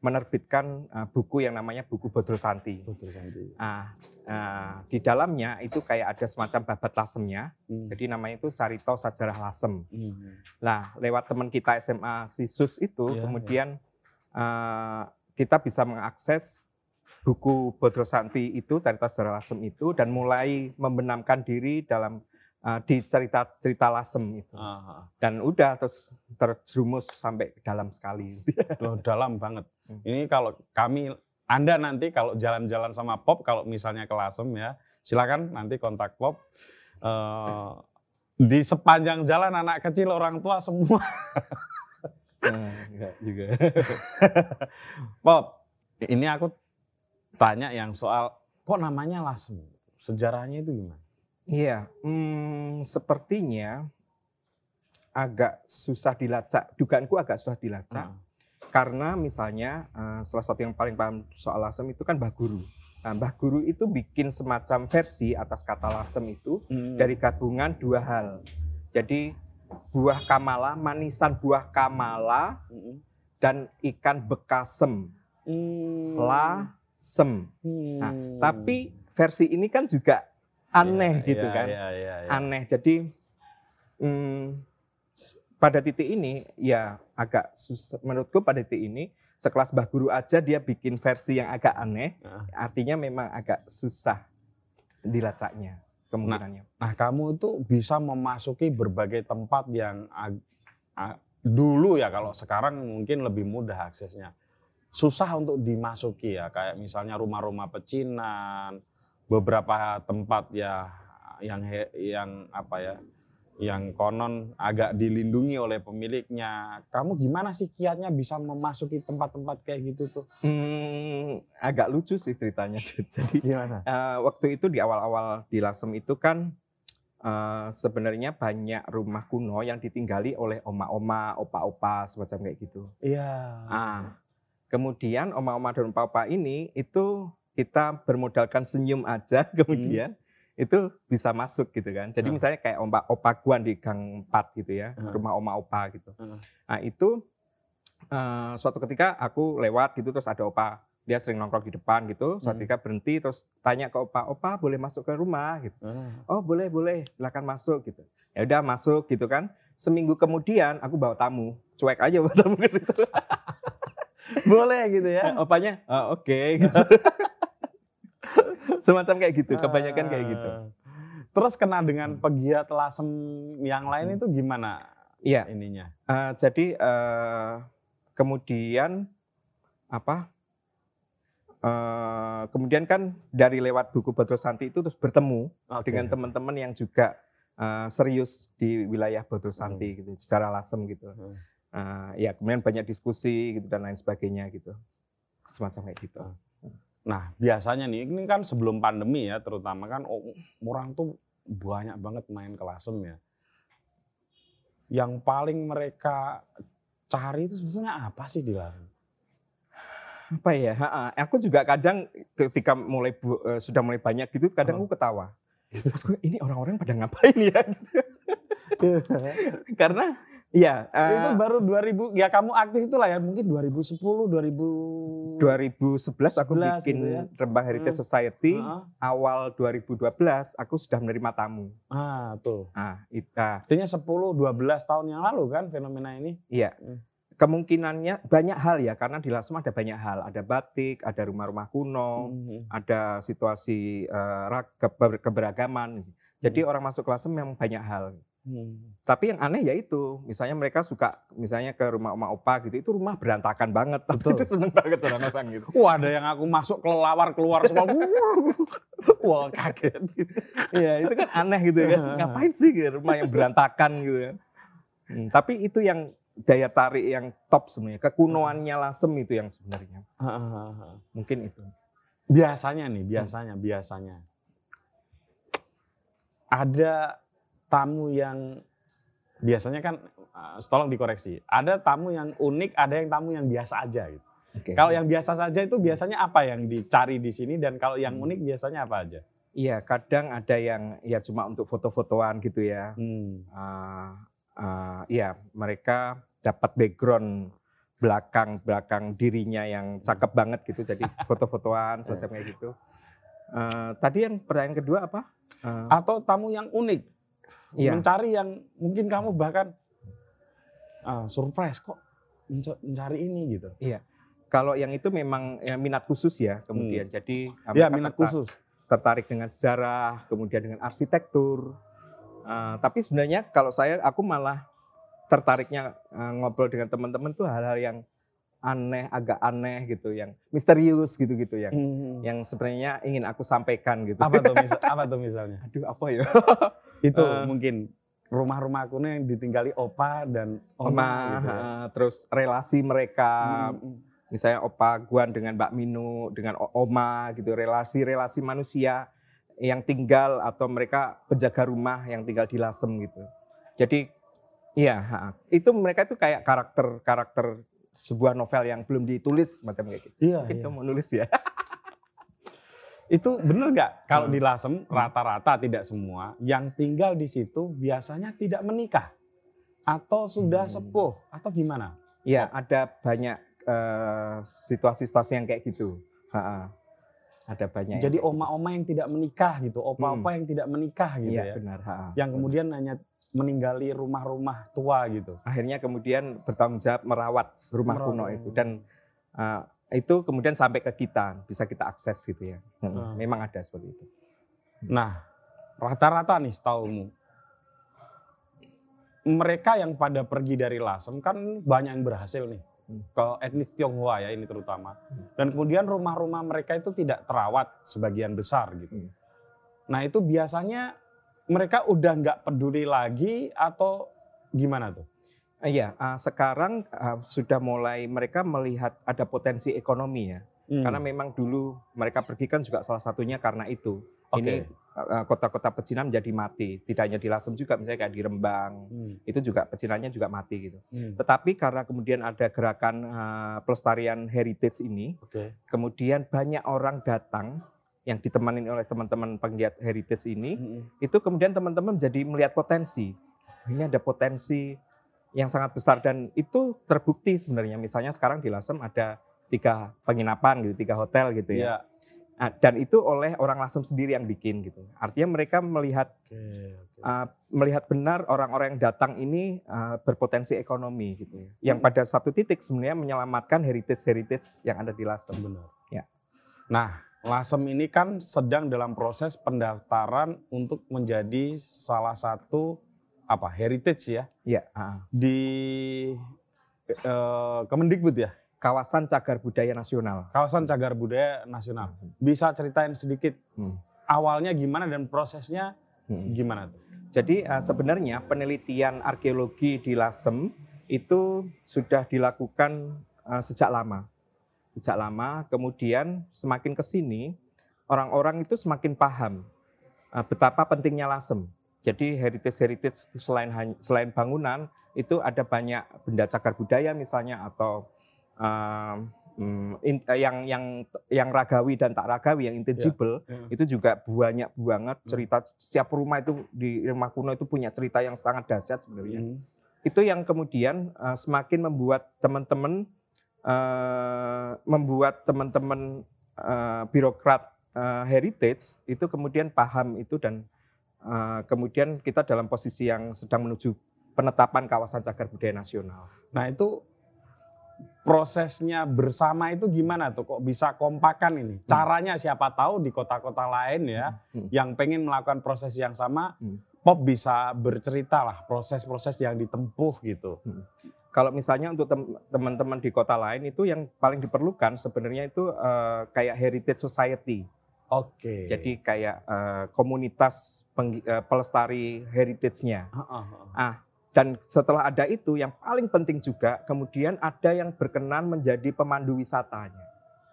menerbitkan ah, buku yang namanya buku Bodro Santi. Bodro Santi. Ah, ah, di dalamnya itu kayak ada semacam babat lasemnya. Hmm. Jadi namanya itu Carito Sajarah Lasem. Hmm. Nah, lewat teman kita SMA Sisus itu, Iya, kemudian eh, kita bisa mengakses buku Bodro Santi itu, cerita sejarah Lasem itu, dan mulai membenamkan diri dalam eh, di cerita-cerita Lasem itu. Ah, Dan udah terus terjerumus sampai dalam sekali. *laughs* loh, dalam banget. Hmm. Ini kalau kami Anda nanti kalau jalan-jalan sama Pop kalau misalnya ke Lasem ya, silakan nanti kontak Pop. Eh, di sepanjang jalan anak kecil orang tua semua *laughs* Enggak juga. *laughs* Pop, ini aku tanya yang soal kok namanya Lasem? Sejarahnya itu gimana? Iya, hmm, sepertinya agak susah dilacak. Dugaanku agak susah dilacak. Ah. Karena misalnya eh, salah satu yang paling paham soal lasem itu kan Mbah Guru. Nah, Mbah Guru itu bikin semacam versi atas kata lasem itu Hmm. dari gabungan dua hal. Jadi buah kamala, manisan buah kamala Hmm. dan ikan bekasem, Hmm. lasem. Nah, Hmm. tapi versi ini kan juga aneh Iya, gitu iya, kan. iya, iya, iya. Aneh. Jadi hmm, pada titik ini ya agak susah menurutku pada titik ini sekelas Mbah Guru aja dia bikin versi yang agak aneh, Nah. artinya memang agak susah dilacaknya kemungkinannya. Nah, kamu itu bisa memasuki berbagai tempat yang ag- dulu ya kalau sekarang mungkin lebih mudah aksesnya. Susah untuk dimasuki ya, kayak misalnya rumah-rumah pecinan, beberapa tempat ya yang yang apa ya, yang konon agak dilindungi oleh pemiliknya. Kamu gimana sih kiatnya bisa memasuki tempat-tempat kayak gitu tuh? Hmm, agak lucu sih ceritanya. *laughs* Jadi Gimana? eh, waktu itu di awal-awal di Lasem itu kan eh, sebenarnya banyak rumah kuno yang ditinggali oleh oma-oma, opa-opa semacam kayak gitu. Iya. Ah, kemudian oma-oma dan opa-opa ini itu kita bermodalkan senyum aja *laughs* kemudian itu bisa masuk gitu kan. Jadi Ah. misalnya kayak opa opa guan di gang 4 gitu ya, Ah. rumah oma opa gitu. Ah. Nah, itu eh, suatu ketika aku lewat gitu terus ada opa dia sering nongkrong di depan gitu, suatu Hmm. ketika berhenti terus tanya ke opa, "Opa, boleh masuk ke rumah?" gitu. Oh, boleh, boleh. Silakan masuk gitu. Ya udah masuk gitu kan. Seminggu kemudian aku bawa tamu. Cuek aja bawa tamu ke situ. *laughs* Boleh gitu ya. Opanya, "Oh, oke gitu. *laughs* *laughs* Semacam kayak gitu, kebanyakan kayak gitu. Ah. Terus kena dengan Hmm. pegiat lasem yang lain Hmm. itu gimana Iya, ininya? eh, jadi eh, kemudian apa? eh, kemudian kan dari lewat buku Bodro Santi itu terus bertemu dengan teman-teman yang juga eh, serius di wilayah Bodro Santi gitu, secara lasem gitu. Hmm. Eh, ya kemudian banyak diskusi gitu dan lain sebagainya gitu, semacam kayak gitu. Nah, biasanya nih, ini kan sebelum pandemi ya, terutama kan o- orang tuh banyak banget main ke lasem ya. Yang paling mereka cari itu sebetulnya apa sih di lasem? apa ya ha-ha. aku juga kadang ketika mulai bu- eh, sudah mulai banyak gitu kadang Oh. aku ketawa Terus gue, ini orang-orang pada ngapain ya *laughs* gitu. *laughs* karena ya eh, itu baru 2000, ya kamu aktif itu lah ya, mungkin 2010, 2000... 2011 aku 11 bikin gitu ya. Rembang Heritage Hmm. Society Heeh. awal 2012 aku sudah menerima tamu Ah, tuh. ah itu ah, Artinya 10, 12 tahun yang lalu kan fenomena ini. iya Hmm. kemungkinannya banyak hal ya karena di Lasem ada banyak hal ada batik ada rumah-rumah kuno Mhm. ada situasi eh, keber- keberagaman jadi Hmm. orang masuk Lasem memang banyak hal Hmm. Tapi yang aneh ya itu, misalnya mereka suka misalnya ke rumah oma opa gitu, itu rumah berantakan banget, tapi Betul. itu seneng banget orang-orang gitu. Wah ada yang aku masuk kelelawar keluar semua. *laughs* Wah kaget. Iya itu kan aneh gitu kan, ngapain sih gitu, rumah yang berantakan gitu kan. Hmm, tapi itu yang daya tarik yang top sebenarnya, kekunoannya Lasem itu yang sebenarnya, mungkin itu. biasanya nih, biasanya, biasanya. Ada tamu yang biasanya kan uh, tolong dikoreksi. Ada tamu yang unik, ada yang tamu yang biasa aja gitu. Oke. Kalau yang biasa saja itu biasanya apa yang dicari di sini dan kalau yang unik biasanya apa aja? Iya, kadang ada yang ya cuma untuk foto-fotoan gitu ya. Hmm. Ah, ah, iya, mereka dapat background belakang belakang dirinya yang cakep banget gitu, jadi *laughs* foto-fotoan semacam kayak gitu. Eh, tadi yang pertanyaan kedua apa? Eh, Atau tamu yang unik, Iya. mencari yang mungkin kamu bahkan ah, surprise kok menca- mencari ini gitu. kalau yang itu memang ya, minat khusus ya, kemudian jadi ah, Ya minat khusus. tertarik dengan sejarah, kemudian dengan arsitektur. Eh, tapi sebenarnya kalau saya, aku malah tertariknya eh, ngobrol dengan teman-teman tuh hal-hal yang aneh, agak aneh gitu, yang misterius gitu-gitu, yang Hmm. yang sebenarnya ingin aku sampaikan gitu. Apa tuh misal, *laughs* apa tuh misalnya? Aduh, apa ya? *laughs* Itu Eh. mungkin rumah-rumah kuno yang ditinggali opa dan oma, Oma, gitu ya. eh, terus relasi mereka, Hmm. misalnya opa Guan dengan Mbak Minu, dengan Oma gitu, relasi-relasi manusia yang tinggal atau mereka penjaga rumah yang tinggal di Lasem gitu. Jadi iya, itu mereka itu kayak karakter-karakter sebuah novel yang belum ditulis macam kayak gitu. Iya, Mungkin iya. kamu nulis ya. *laughs* Itu bener nggak kalau Hmm. di Lasem rata-rata tidak semua yang tinggal di situ biasanya tidak menikah atau sudah Hmm. sepuh atau gimana? Iya, ada banyak eh, situasi-situasi yang kayak gitu. Ha, ha. Ada banyak. yang Jadi gitu. oma-oma yang tidak menikah gitu, opa-opa yang tidak menikah gitu Iya, ya. benar. ha, ha. Yang kemudian hanya meninggali rumah-rumah tua gitu. akhirnya kemudian bertanggung jawab merawat rumah Merawat. kuno itu dan uh, itu kemudian sampai ke kita bisa kita akses gitu ya. Mm, Hmm. Memang ada seperti itu. Nah, rata-rata nih setaumu, mereka yang pada pergi dari Lasem kan banyak yang berhasil nih Hmm. ke etnis Tionghoa ya ini terutama. Hmm. Dan kemudian rumah-rumah mereka itu tidak terawat sebagian besar gitu. Hmm. Nah itu biasanya mereka udah nggak peduli lagi atau gimana tuh? Iya, uh, sekarang uh, sudah mulai mereka melihat ada potensi ekonomi ya. Hmm. Karena memang dulu mereka pergi kan juga salah satunya karena itu. Oke. Ini uh, kota-kota pecinan menjadi mati. Tidak hanya di Lasem juga, misalnya kayak di Rembang, Hmm. itu juga pecinannya juga mati gitu. Hmm. Tetapi karena kemudian ada gerakan uh, pelestarian heritage ini, Oke. kemudian banyak orang datang yang ditemani oleh teman-teman penggiat heritage ini, Hmm. itu kemudian teman-teman jadi melihat potensi. Ini ada potensi yang sangat besar dan itu terbukti sebenarnya. Misalnya sekarang di Lasem ada tiga penginapan gitu, tiga hotel gitu ya. Iya. Nah, dan itu oleh orang Lasem sendiri yang bikin gitu. Artinya mereka melihat Oke, oke. uh, melihat benar orang-orang yang datang ini uh, berpotensi ekonomi gitu ya. Yang Hmm. pada satu titik sebenarnya menyelamatkan heritage-heritage yang ada di Lasem. Benar. Ya. Nah, Lasem ini kan sedang dalam proses pendaftaran untuk menjadi salah satu apa heritage ya Ya, ah. di eh, Kemendikbud ya, kawasan cagar budaya nasional. kawasan cagar budaya nasional. Bisa ceritain sedikit Hmm. awalnya gimana dan prosesnya Hmm. gimana tuh? Jadi uh, sebenarnya penelitian arkeologi di Lasem itu sudah dilakukan uh, sejak lama. Sejak lama, kemudian semakin ke sini orang-orang itu semakin paham uh, betapa pentingnya Lasem. Jadi heritage-heritage selain selain bangunan itu ada banyak benda cagar budaya misalnya atau um, mm, in- eh, yang yang yang ragawi dan tak ragawi yang intangible Ya. itu juga banyak banget Hmm. cerita setiap rumah itu di rumah kuno itu punya cerita yang sangat dahsyat sebenarnya Hmm. itu yang kemudian uh, semakin membuat teman-teman uh, membuat teman-teman uh, birokrat uh, heritage itu kemudian paham itu dan uh, kemudian kita dalam posisi yang sedang menuju penetapan kawasan cagar budaya nasional. Nah itu prosesnya bersama itu gimana tuh kok bisa kompakan ini? Caranya siapa tahu di kota-kota lain ya Hmm. yang pengen melakukan proses yang sama Hmm. Pop bisa bercerita lah proses-proses yang ditempuh gitu. Kalau misalnya untuk tem- teman-teman di kota lain itu yang paling diperlukan sebenarnya itu eh, kayak heritage society. Oke. Jadi kayak eh, komunitas penggi- eh, pelestari heritage-nya. Heeh, heeh. Ah, dan setelah ada itu yang paling penting juga kemudian ada yang berkenan menjadi pemandu wisatanya.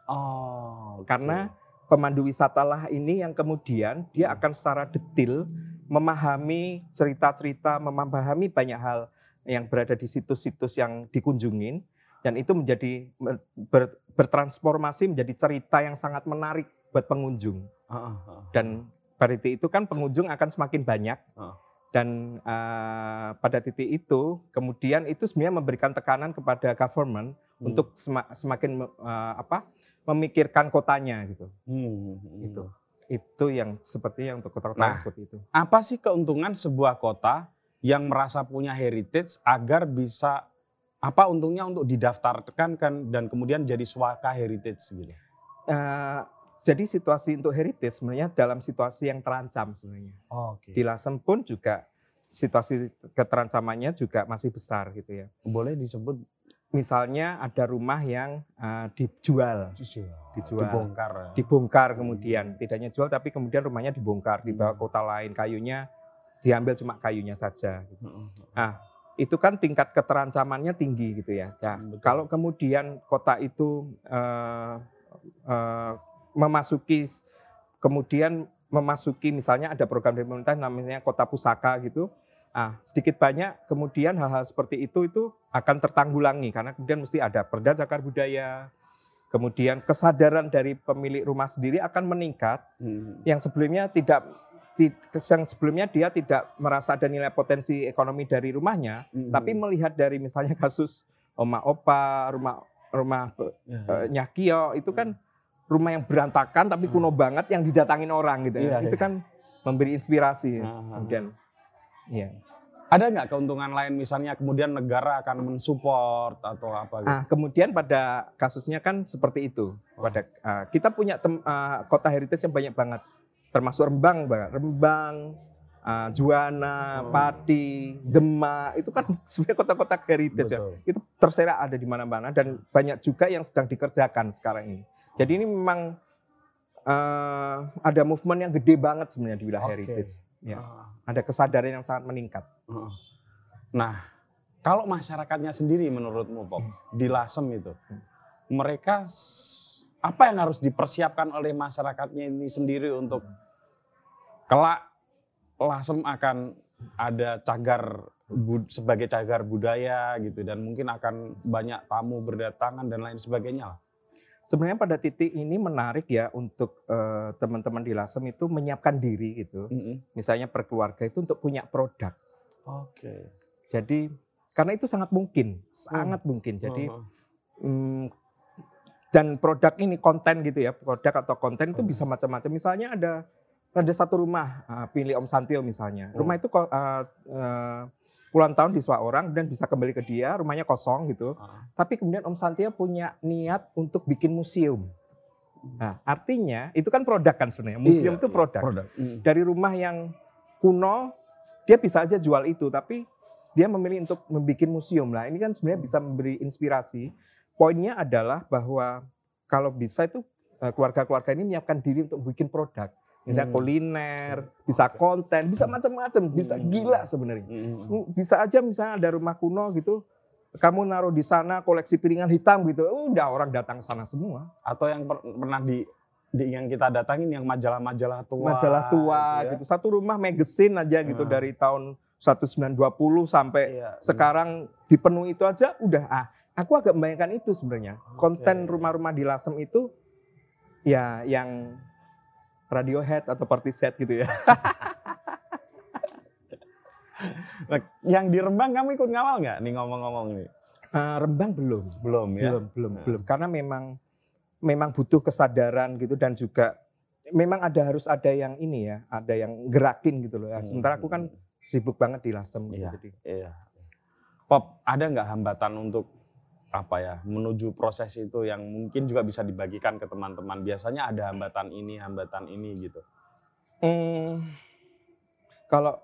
Oh, oke. Karena pemandu wisatalah ini yang kemudian dia Hmm. akan secara detail memahami cerita-cerita, memahami banyak hal yang berada di situs-situs yang dikunjungin dan itu menjadi ber- bertransformasi menjadi cerita yang sangat menarik buat pengunjung. Heeh, heeh. Dan pada titik itu kan pengunjung akan semakin banyak Ah. dan eh, pada titik itu kemudian itu sebenarnya memberikan tekanan kepada government Hmm. untuk sema- semakin eh, apa memikirkan kotanya gitu. Hmm, hmm. Itu. Itu yang sepertinya untuk kota-kota Nah. seperti itu. apa sih keuntungan sebuah kota yang merasa punya heritage agar bisa apa untungnya untuk didaftarkan kan dan kemudian jadi swaka heritage gitu. Eh, jadi situasi untuk heritage sebenarnya dalam situasi yang terancam sebenarnya. Oke. Di Lasem pun juga situasi keterancamannya juga masih besar gitu ya. Boleh disebut Misalnya ada rumah yang eh, dijual, Dijual. dibongkar. ya. dibongkar kemudian tidak hanya jual tapi kemudian rumahnya dibongkar dibawa Hmm. ke kota lain kayunya diambil cuma kayunya saja. gitu. Heeh. Itu kan tingkat keterancamannya tinggi gitu ya. Nah, Betul. kalau kemudian kota itu eh, eh, memasuki kemudian memasuki misalnya ada program dari pemerintah namanya kota pusaka gitu. Ah, sedikit banyak kemudian hal-hal seperti itu itu akan tertanggulangi karena kemudian mesti ada perda cagar budaya. Kemudian kesadaran dari pemilik rumah sendiri akan meningkat Hmm. yang sebelumnya tidak ti- yang sebelumnya dia tidak merasa ada nilai potensi ekonomi dari rumahnya, Hmm. tapi melihat dari misalnya kasus Oma Opa, rumah rumah Ya, eh, Nyakio itu kan rumah yang berantakan tapi kuno banget yang didatangin orang gitu ya. Iya, itu iya. kan memberi inspirasi. Ah. Kemudian ya. Ada nggak keuntungan lain misalnya kemudian negara akan mensupport atau apa gitu? Ah, kemudian pada kasusnya kan seperti itu. Pada ah, kita punya tem- ah, kota heritage yang banyak banget, termasuk Rembang, Bang. Rembang, ah, Juwana, Oh. Pati, Demak, itu kan *laughs* sebenarnya kota-kota heritage ya. Betul. Itu terserak ada di mana-mana dan banyak juga yang sedang dikerjakan sekarang ini. Jadi ini memang ah, ada movement yang gede banget sebenarnya di wilayah Oke. heritage. Ya. Ah. Ada kesadaran yang sangat meningkat. Heeh. Nah, kalau masyarakatnya sendiri menurutmu Pop, di Lasem itu, mereka s- apa yang harus dipersiapkan oleh masyarakatnya ini sendiri untuk kelak Lasem akan ada cagar bud- sebagai cagar budaya gitu dan mungkin akan banyak tamu berdatangan dan lain sebagainya lah. Sebenarnya pada titik ini menarik ya untuk eh, teman-teman di Lasem itu menyiapkan diri gitu. Misalnya per keluarga itu untuk punya produk. Oke. Jadi karena itu sangat mungkin, sangat mungkin. Jadi mm, dan produk ini konten gitu ya, produk atau konten itu Hmm. bisa macam-macam. Misalnya ada ada satu rumah, ah, pilih Om Santio misalnya. Oh. Rumah itu ko- ah, eh, puluhan tahun disewa orang dan bisa kembali ke dia, rumahnya kosong gitu. Ah. Tapi kemudian Om Santio punya niat untuk bikin museum. Nah, artinya itu kan produk kan sebenarnya. Museum Iya, itu iya, produk. produk. Mm. Dari rumah yang kuno, dia bisa aja jual itu, tapi dia memilih untuk membuat museum. Nah, ini kan sebenarnya bisa memberi inspirasi. Poinnya adalah bahwa kalau bisa itu eh, keluarga-keluarga ini menyiapkan diri untuk bikin produk. Misalnya Hmm. kuliner, bisa konten, bisa macam-macam, bisa Hmm. gila sebenarnya. Mm. Bisa aja misalnya ada rumah kuno gitu, kamu naruh di sana koleksi piringan hitam gitu, udah orang datang sana semua. atau yang per- pernah di, di yang kita datangin yang majalah-majalah tua Majalah tua ya. gitu. Satu rumah magazine aja gitu Hmm. dari tahun 1920 sampai Iya. sekarang dipenuhi itu aja udah ah aku agak membayangkan itu sebenarnya. Konten rumah-rumah di Lasem itu ya yang Radiohead atau Portishead gitu ya. *laughs* Nah, yang di Rembang kamu ikut ngawal nggak nih ngomong-ngomong nih Eh, Rembang belum. belum ya Belum, belum, Nah. belum. Karena memang memang butuh kesadaran gitu dan juga memang ada harus ada yang ini ya, ada yang gerakin gitu loh. ya. Sementara aku kan sibuk banget di Lasem gitu. Iya. Jadi Iya. Pop, ada nggak hambatan untuk apa ya menuju proses itu yang mungkin juga bisa dibagikan ke teman-teman. Biasanya ada hambatan ini, hambatan ini gitu. Hmm, kalau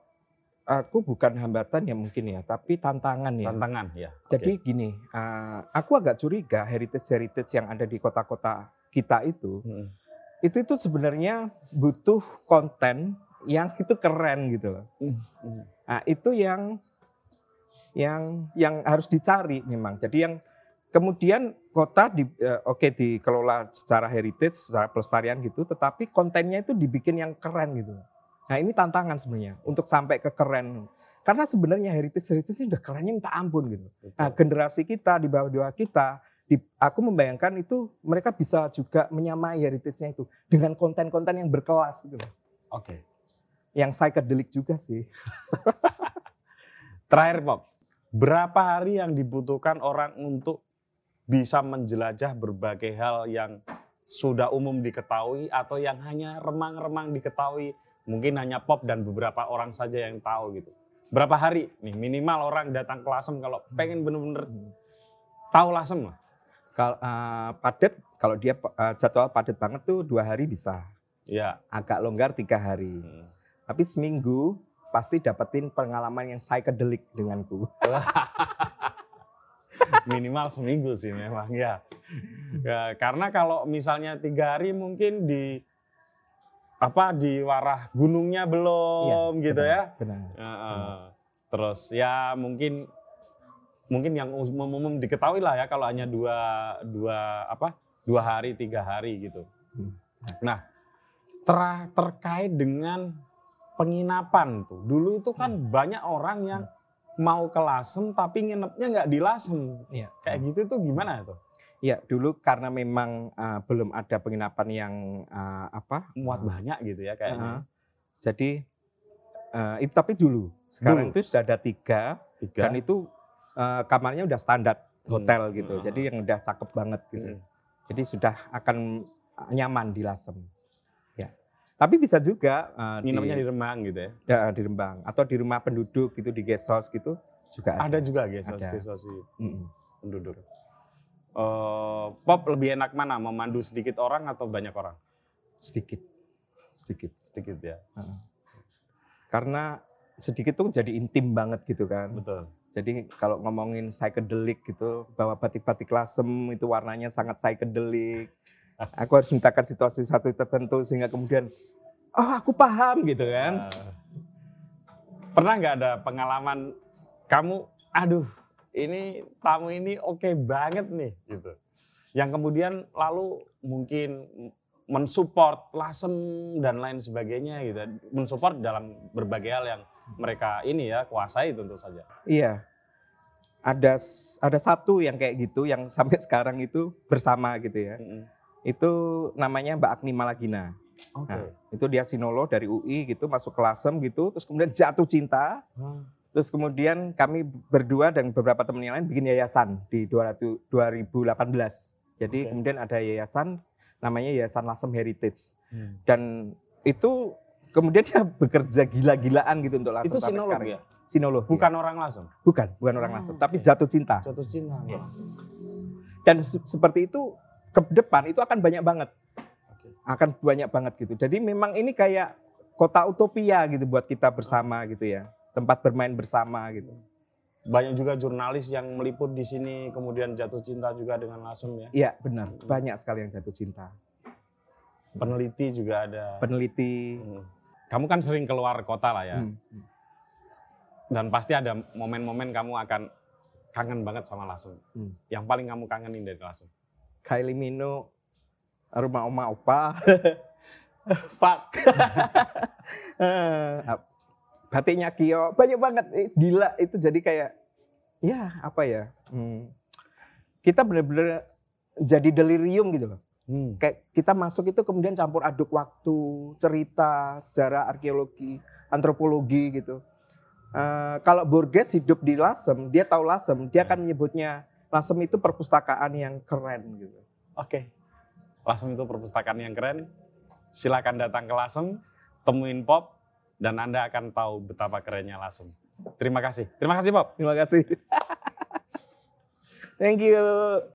aku bukan hambatan ya mungkin ya, tapi tantangan ya. Tantangan ya. Jadi gini, uh, aku agak curiga heritage-heritage yang ada di kota-kota kita itu, Hmm. itu itu sebenarnya butuh konten yang itu keren gitu loh. Hmm. Nah, itu yang yang yang harus dicari memang. Jadi yang kemudian kota di eh, oke dikelola secara heritage, secara pelestarian gitu, tetapi kontennya itu dibikin yang keren gitu. Nah, ini tantangan sebenarnya untuk sampai ke keren. Karena sebenarnya heritage heritage ini udah kerennya minta ampun gitu. Nah, generasi kita di bawah dua kita, di, aku membayangkan itu mereka bisa juga menyamai heritage-nya itu dengan konten-konten yang berkelas gitu. Oke. Yang psychedelic juga sih. *laughs* Terakhir Pop, berapa hari yang dibutuhkan orang untuk bisa menjelajah berbagai hal yang sudah umum diketahui atau yang hanya remang-remang diketahui, mungkin hanya Pop dan beberapa orang saja yang tahu gitu. Berapa hari nih minimal orang datang ke Lasem kalau pengen bener-bener tahu Lasem lah. Kalau uh, padat, kalau dia uh, jadwal padat banget tuh dua hari bisa. Ya. Agak longgar tiga hari. Hmm. Tapi seminggu pasti dapetin pengalaman yang psychedelic denganku. *laughs* *laughs* minimal seminggu sih memang ya. ya karena kalau misalnya tiga hari mungkin di apa di warah gunungnya belum gitu benar, ya. Benar. Ya, eh, terus ya mungkin mungkin yang umum-umum diketahui lah ya kalau hanya dua dua apa dua hari tiga hari gitu. Hmm. nah ter- terkait dengan penginapan tuh. Dulu itu kan banyak orang yang mau ke Lasem tapi nginepnya nggak di Lasem Iya. kayak gitu tuh gimana tuh Ya dulu karena memang uh, belum ada penginapan yang uh, apa muat uh, banyak gitu ya kayaknya uh, jadi uh, itu tapi dulu sekarang Dulu. itu sudah ada tiga tiga dan itu uh, kamarnya udah standar hotel Hmm. gitu. Hmm. Jadi yang udah cakep banget gitu. Hmm. Jadi sudah akan nyaman di Lasem. Tapi bisa juga uh, nginepnya di Remang gitu ya ya, di Rembang atau di rumah penduduk gitu di guest house gitu juga ada. ada juga gesos Ada. gesos Mm-mm. penduduk Eh, pop lebih enak mana memandu sedikit orang atau banyak orang Sedikit. Sedikit. sedikit ya Heeh. Karena sedikit tuh jadi intim banget gitu kan. betul Jadi kalau ngomongin psychedelic gitu, bahwa batik-batik lasem itu warnanya sangat psychedelic. Aku harus mintakan situasi satu tertentu sehingga kemudian, oh aku paham gitu kan. Eh, pernah nggak ada pengalaman kamu aduh ini tamu ini oke banget nih gitu yang kemudian lalu mungkin mensupport lasem dan lain sebagainya gitu mensupport dalam berbagai hal yang mereka ini ya kuasai tentu saja Iya. Ada ada satu yang kayak gitu yang sampai sekarang itu bersama gitu ya. Mm-mm. Itu namanya Mbak Agni Malagina. oke Nah, itu dia sinolo dari UI gitu masuk ke Lasem gitu terus kemudian jatuh cinta Hah. Terus kemudian kami berdua dan beberapa teman yang lain bikin yayasan di 200 2018. Jadi Oke. kemudian ada yayasan namanya Yayasan Lasem Heritage. Hmm. Dan itu kemudian dia bekerja gila-gilaan gitu untuk Lasem itu sinolog sekarang. ya Sinolog. bukan iya. orang lasem bukan, bukan orang Ah, Lasem, oke. tapi jatuh cinta. jatuh cinta Yes. Dan se- seperti itu ke depan itu akan banyak banget. Akan banyak banget gitu. Jadi memang ini kayak kota utopia gitu buat kita bersama gitu ya. Tempat bermain bersama gitu. banyak juga jurnalis yang meliput di sini kemudian jatuh cinta juga dengan lasem ya Iya benar, banyak sekali yang jatuh cinta. peneliti juga ada Peneliti. Hmm. kamu kan sering keluar kota lah ya Hmm. dan pasti ada momen-momen kamu akan kangen banget sama lasem Hmm. yang paling kamu kangenin dari lasem Kylie Mino, rumah oma opa. *laughs* Fuck. *laughs* Batiknya Kio, banyak banget. Gila itu jadi kayak, ya apa ya. hmm, kita bener-bener jadi delirium gitu loh. Hmm. Kayak kita masuk itu kemudian campur aduk waktu, cerita, sejarah, arkeologi, antropologi gitu. Eh, kalau Borges hidup di Lasem, dia tahu Lasem, dia Ya. akan menyebutnya Lasem itu perpustakaan yang keren gitu. oke lasem itu perpustakaan yang keren silakan datang ke lasem temuin pop dan anda akan tahu betapa kerennya lasem terima kasih terima kasih pop Terima kasih. *laughs* Thank you.